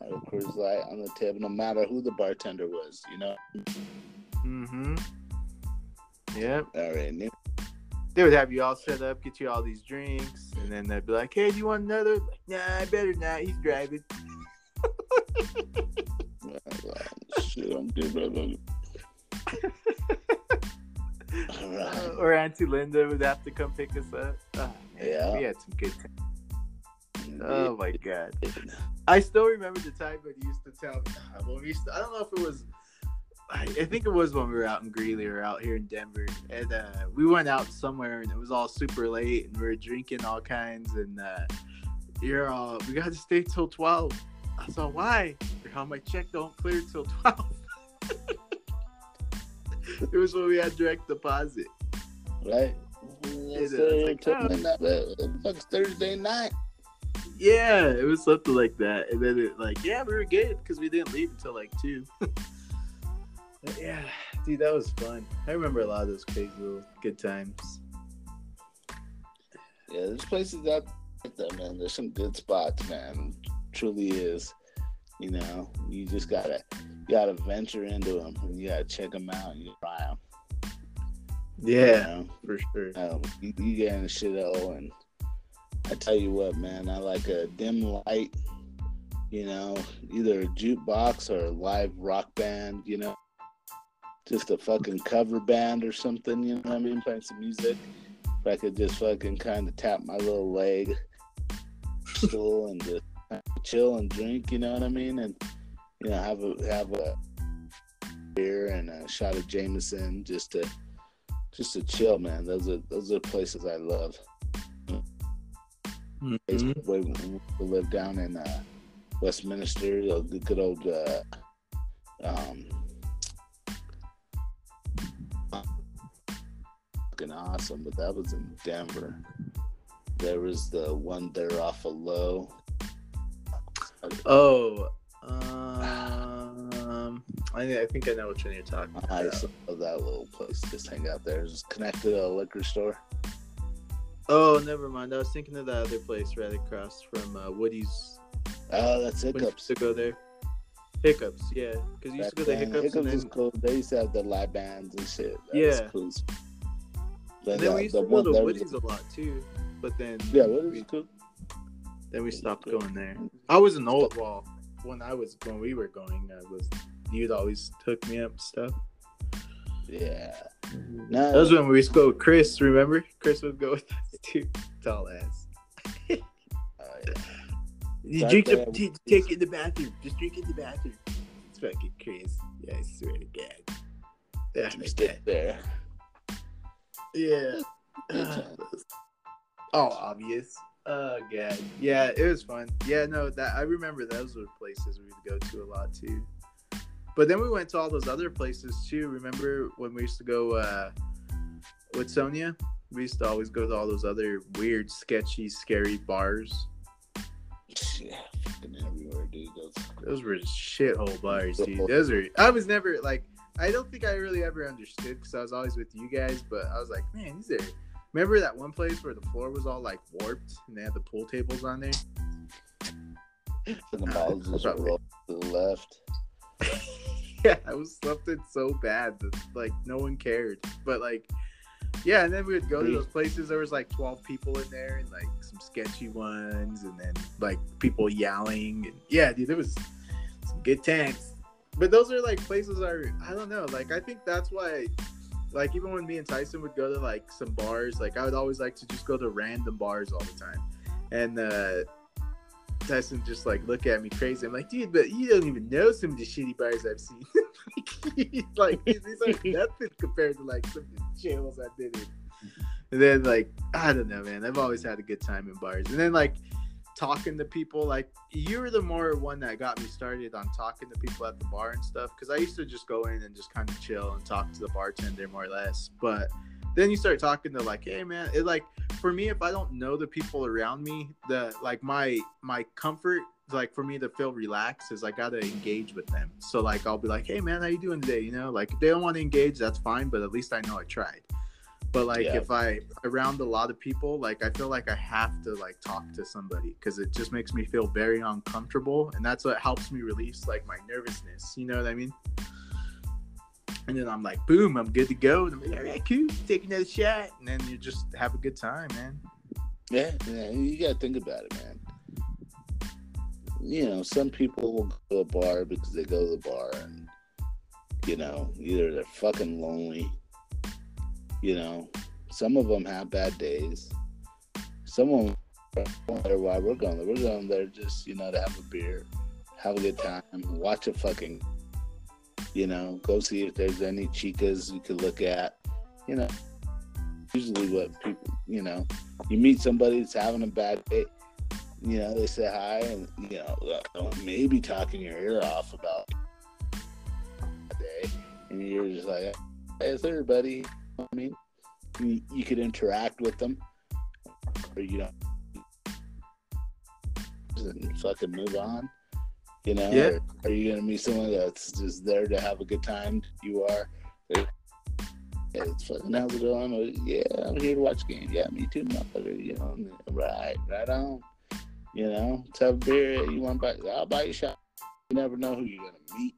Speaker 2: I had a Coors Light on the table, no matter who the bartender was. You know,
Speaker 1: mm-hmm. Yep,
Speaker 2: already knew.
Speaker 1: They would have you all set up, get you all these drinks, and then they'd be like, hey, do you want another? Like, nah, I better not. He's driving.
Speaker 2: I was like, Shit, I'm good, brother. All right. [LAUGHS]
Speaker 1: Or Auntie Linda would have to come pick us up. Oh,
Speaker 2: Yeah.
Speaker 1: we had some good times. Oh my god. I still remember the time when he used to tell me. ah, When we used to, I don't know if it was. I think it was when we were out in Greeley or out here in Denver, and uh, we went out somewhere and it was all super late, and we were drinking all kinds, and uh, you're all we got to stay till twelve. I said why? How my check don't clear till twelve. [LAUGHS] it was when we had direct deposit.
Speaker 2: right?
Speaker 1: It
Speaker 2: Yes.
Speaker 1: Like, oh.
Speaker 2: that- that- Thursday night.
Speaker 1: Yeah, it was something like that, and then it like yeah, we were good because we didn't leave until like two. [LAUGHS] Yeah, dude, that was fun. I remember a lot of those crazy little good times.
Speaker 2: Yeah, there's places out there, man. There's some good spots, man. Truly is. You know, you just gotta, you gotta venture into them, and you gotta check them out, and you try them.
Speaker 1: Yeah, for sure.
Speaker 2: Um, you, you get in the shit oh, and I tell you what, man, I like a dim light. You know, either a jukebox or a live rock band. You know, just a fucking cover band or something. You know what I mean? Playing some music. If I could just fucking kind of tap my little leg, stool, and just chill and drink. You know what I mean? And you know, have a have a beer and a shot of Jameson just to just to chill, man. Those are those are places I love.
Speaker 1: Mhm.
Speaker 2: We, we live down in uh, Westminster, the good good old uh, um, fucking awesome. But that was in Denver. There was the one there off of Low.
Speaker 1: Oh, um, I, I think I know which one you're talking about.
Speaker 2: to love that little place. Just hang out there. It's connected to a liquor store.
Speaker 1: Oh, never mind. I was thinking of that other place right across from uh, Woody's.
Speaker 2: Oh, that's Hiccups.
Speaker 1: to go there. Hiccups, yeah, because you used to go to
Speaker 2: then,
Speaker 1: Hiccups, and
Speaker 2: is cool. They used to have the live bands and shit. That
Speaker 1: Yeah.
Speaker 2: cool.
Speaker 1: Then
Speaker 2: uh,
Speaker 1: we used
Speaker 2: the
Speaker 1: to go to Woody's a lot too. But then
Speaker 2: Yeah, is cool?
Speaker 1: then we stopped going there. I was an old well when I was when we were going. I was you'd always hook me up stuff.
Speaker 2: Yeah. No,
Speaker 1: That was when we used to go with Chris. Remember, Chris would go [LAUGHS] with us too. Tall ass.
Speaker 2: uh, yeah.
Speaker 1: You drink the, t- take it in the bathroom. Just drink in the bathroom. It's fucking crazy. Yeah, I swear to God. Yeah,
Speaker 2: You stick there.
Speaker 1: Yeah. [SIGHS] All obvious. Oh god. Yeah, it was fun. Yeah, no, that I remember those were places we would go to a lot too. But then we went to all those other places too. Remember when we used to go uh with Sonia? We used to always go to all those other weird, sketchy, scary bars.
Speaker 2: Yeah, fucking everywhere, dude. Those,
Speaker 1: Those were shithole bars, dude. Those are I was never like I don't think I really ever understood because I was always with you guys, but I was like, man, these are. Remember that one place where the floor was all like warped and they had the pool tables on there? [LAUGHS]
Speaker 2: The balls [LAUGHS] just
Speaker 1: Probably.
Speaker 2: roll to the left. [LAUGHS]
Speaker 1: yeah, it was something so bad that like no one cared. But like, yeah, and then we would go to those places. There was like twelve people in there, and like some sketchy ones, and then like people yelling, and yeah, dude, there was some good times. But those are like places I I don't know. Like I think that's why. Like even when me and Tyson would go to like some bars, like I would always like to just go to random bars all the time, and uh Tyson just like look at me crazy. I'm like, dude, but you don't even know some of the shitty bars I've seen. [LAUGHS] like these are [LAUGHS] nothing compared to like some of the jails I've been in. And then like I don't know, man. I've always had a good time in bars. And then like talking to people, like you were the more one that got me started on talking to people at the bar and stuff. Because I used to just go in and just kind of chill and talk to the bartender more or less. But then you start talking to like, hey man, it like for me if I don't know the people around me, the like my my comfort like for me to feel relaxed is I gotta engage with them. So like I'll be like, hey man, how you doing today? You know, like if they don't want to engage, that's fine, but at least I know I tried. But like
Speaker 2: Yeah.
Speaker 1: if I around a lot of people, like I feel like I have to like talk to somebody because it just makes me feel very uncomfortable, and that's what helps me release like my nervousness. You know what I mean? And then I'm like, boom, I'm good to go. And I'm like, all right, cool, take another shot, and then you just have a good time, man.
Speaker 2: Yeah, yeah, you gotta think about it, man. You know, some people will go to a bar because they go to the bar and you know, either they're fucking lonely, you know, some of them have bad days. Some of them are why we're going there. We're going there just, you know, to have a beer, have a good time, watch a fucking you know, go see if there's any chicas you could look at. You know, usually what people you know, you meet somebody that's having a bad day, you know, they say hi and, you know, uh, maybe talking your ear off about day. And you're just like, hey, it's everybody. Know I mean, you, you could interact with them or you don't. And fucking move on. You know,
Speaker 1: Yeah.
Speaker 2: Or are you gonna meet someone that's just there to have a good time? You are. Hey, it's fucking how's it going? Or, Yeah, I'm here to watch games. Yeah, me too, motherfucker. You know, right, right on. You know, tough beer. You want to buy? I'll buy you a shot. You never know who you're gonna meet.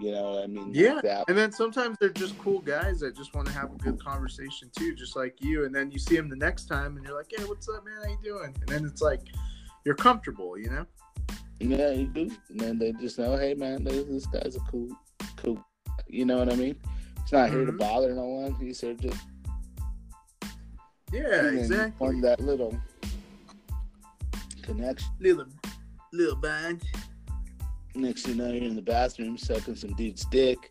Speaker 2: You know what I mean?
Speaker 1: Yeah,
Speaker 2: That,
Speaker 1: And then sometimes they're just cool guys that just want to have a good conversation too, just like you. And then you see them the next time, and you're like, "Hey, what's up, man? How you doing?" And then it's like you're comfortable, you know?
Speaker 2: Yeah, you do. And then they just know, hey man, this, this guy's a cool, cool. You know what I mean? He's not here to
Speaker 1: Mhm.
Speaker 2: bother no one. He's here just
Speaker 1: Yeah, exactly.
Speaker 2: Form that little connection.
Speaker 1: Little, little band.
Speaker 2: Next thing you know, you're in the bathroom sucking some dude's dick.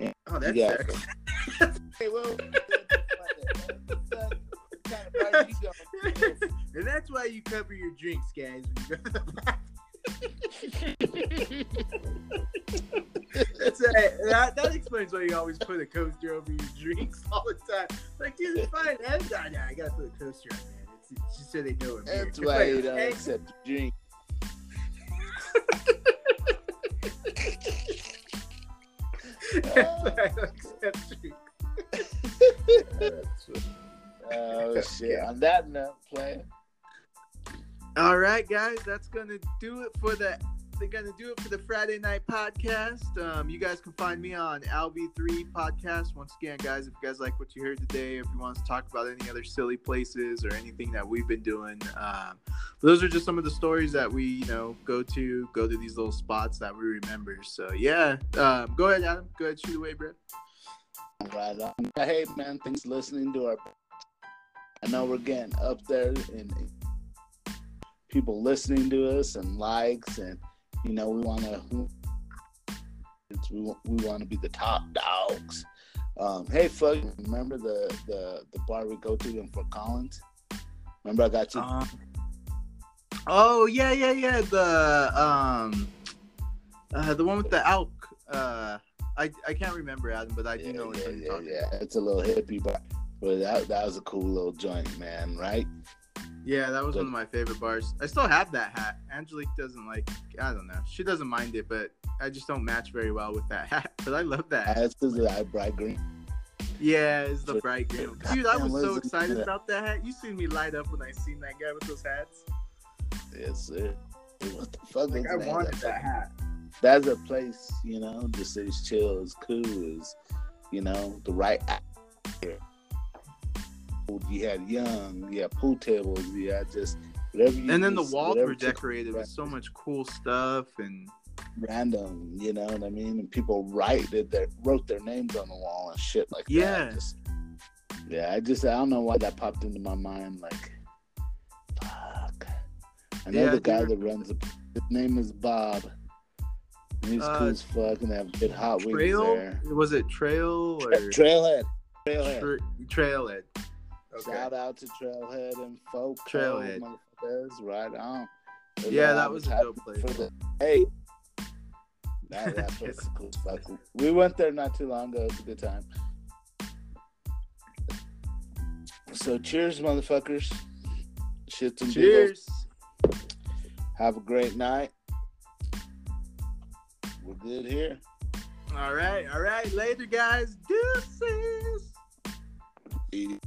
Speaker 1: And Oh, that's sexy. [LAUGHS]
Speaker 2: Hey, well, [LAUGHS] and
Speaker 1: that's why you cover your drinks, guys. When you go to the. [LAUGHS] That's right. that, that explains why you always put a coaster over your drinks all the time. Like, dude, it's fine. I, I, I gotta put a coaster on, man. It's, it's just so they know here.
Speaker 2: That's why you don't accept the drink. Oh shit! On that note, play.
Speaker 1: All right, guys, that's gonna do it for the. They're gonna do it for the Friday night podcast. Um, you guys can find me on LV3 podcast. Once again, guys, if you guys like what you heard today, if you want to talk about any other silly places or anything that we've been doing, um, those are just some of the stories that we, you know, go to, go to these little spots that we remember. So yeah, um, go ahead, Adam. Go ahead, shoot away, bro.
Speaker 2: Hey man, thanks for listening to our. I know we're getting up there in people listening to us and likes, and you know we want to. We want, we want to be the top dogs. Um, hey, fuck! Remember the, the the bar we go to in Fort Collins? Remember I got you.
Speaker 1: Um, oh yeah, yeah, yeah. The um, uh, the one with the elk. Uh, I I can't remember Adam, but I do
Speaker 2: yeah,
Speaker 1: know what
Speaker 2: yeah,
Speaker 1: you're
Speaker 2: yeah, yeah. It's a little hippie bar, but that that was a cool little joint, man. Right?
Speaker 1: Yeah, that was one of my favorite bars. I still have that hat. Angelique doesn't like. I don't know. She doesn't mind it, but I just don't match very well with that [LAUGHS] hat, but I love that. hat.
Speaker 2: That's because that bright green.
Speaker 1: Yeah, it's the bright green. Dude, I was so excited about that hat. You seen me light up when I seen that guy with those hats.
Speaker 2: Yes, sir. What the fuck
Speaker 1: Like I
Speaker 2: that?
Speaker 1: wanted that hat.
Speaker 2: That's a place, you know, just is chill, is cool, is you know, the right atmosphere. You had young, you had pool tables, you had just whatever you
Speaker 1: And then the walls were decorated with so much cool stuff and
Speaker 2: random, you know what I mean? And people write their wrote their names on the wall and shit like
Speaker 1: Yeah.
Speaker 2: that. Just, yeah, I just I don't know why that popped into my mind. Like, fuck. I know
Speaker 1: Yeah,
Speaker 2: the guy that runs it. His name is Bob. And he's
Speaker 1: Uh,
Speaker 2: cool as fuck, and they have good hot wings
Speaker 1: Trail?
Speaker 2: there.
Speaker 1: Was it Trail or
Speaker 2: Trailhead, Trailhead.
Speaker 1: Tra- Trailhead? Okay.
Speaker 2: Shout out to Trailhead and folk.
Speaker 1: Trailhead.
Speaker 2: motherfuckers, right on. There's
Speaker 1: Yeah, that was a dope place.
Speaker 2: the- Hey, that, that place is cool. We went there not too long ago. It was a good time. So cheers, motherfuckers. Shits and.
Speaker 1: Cheers.
Speaker 2: Have a great night. We're good here.
Speaker 1: All right, all right. Later, guys. Deuces.
Speaker 2: Eat.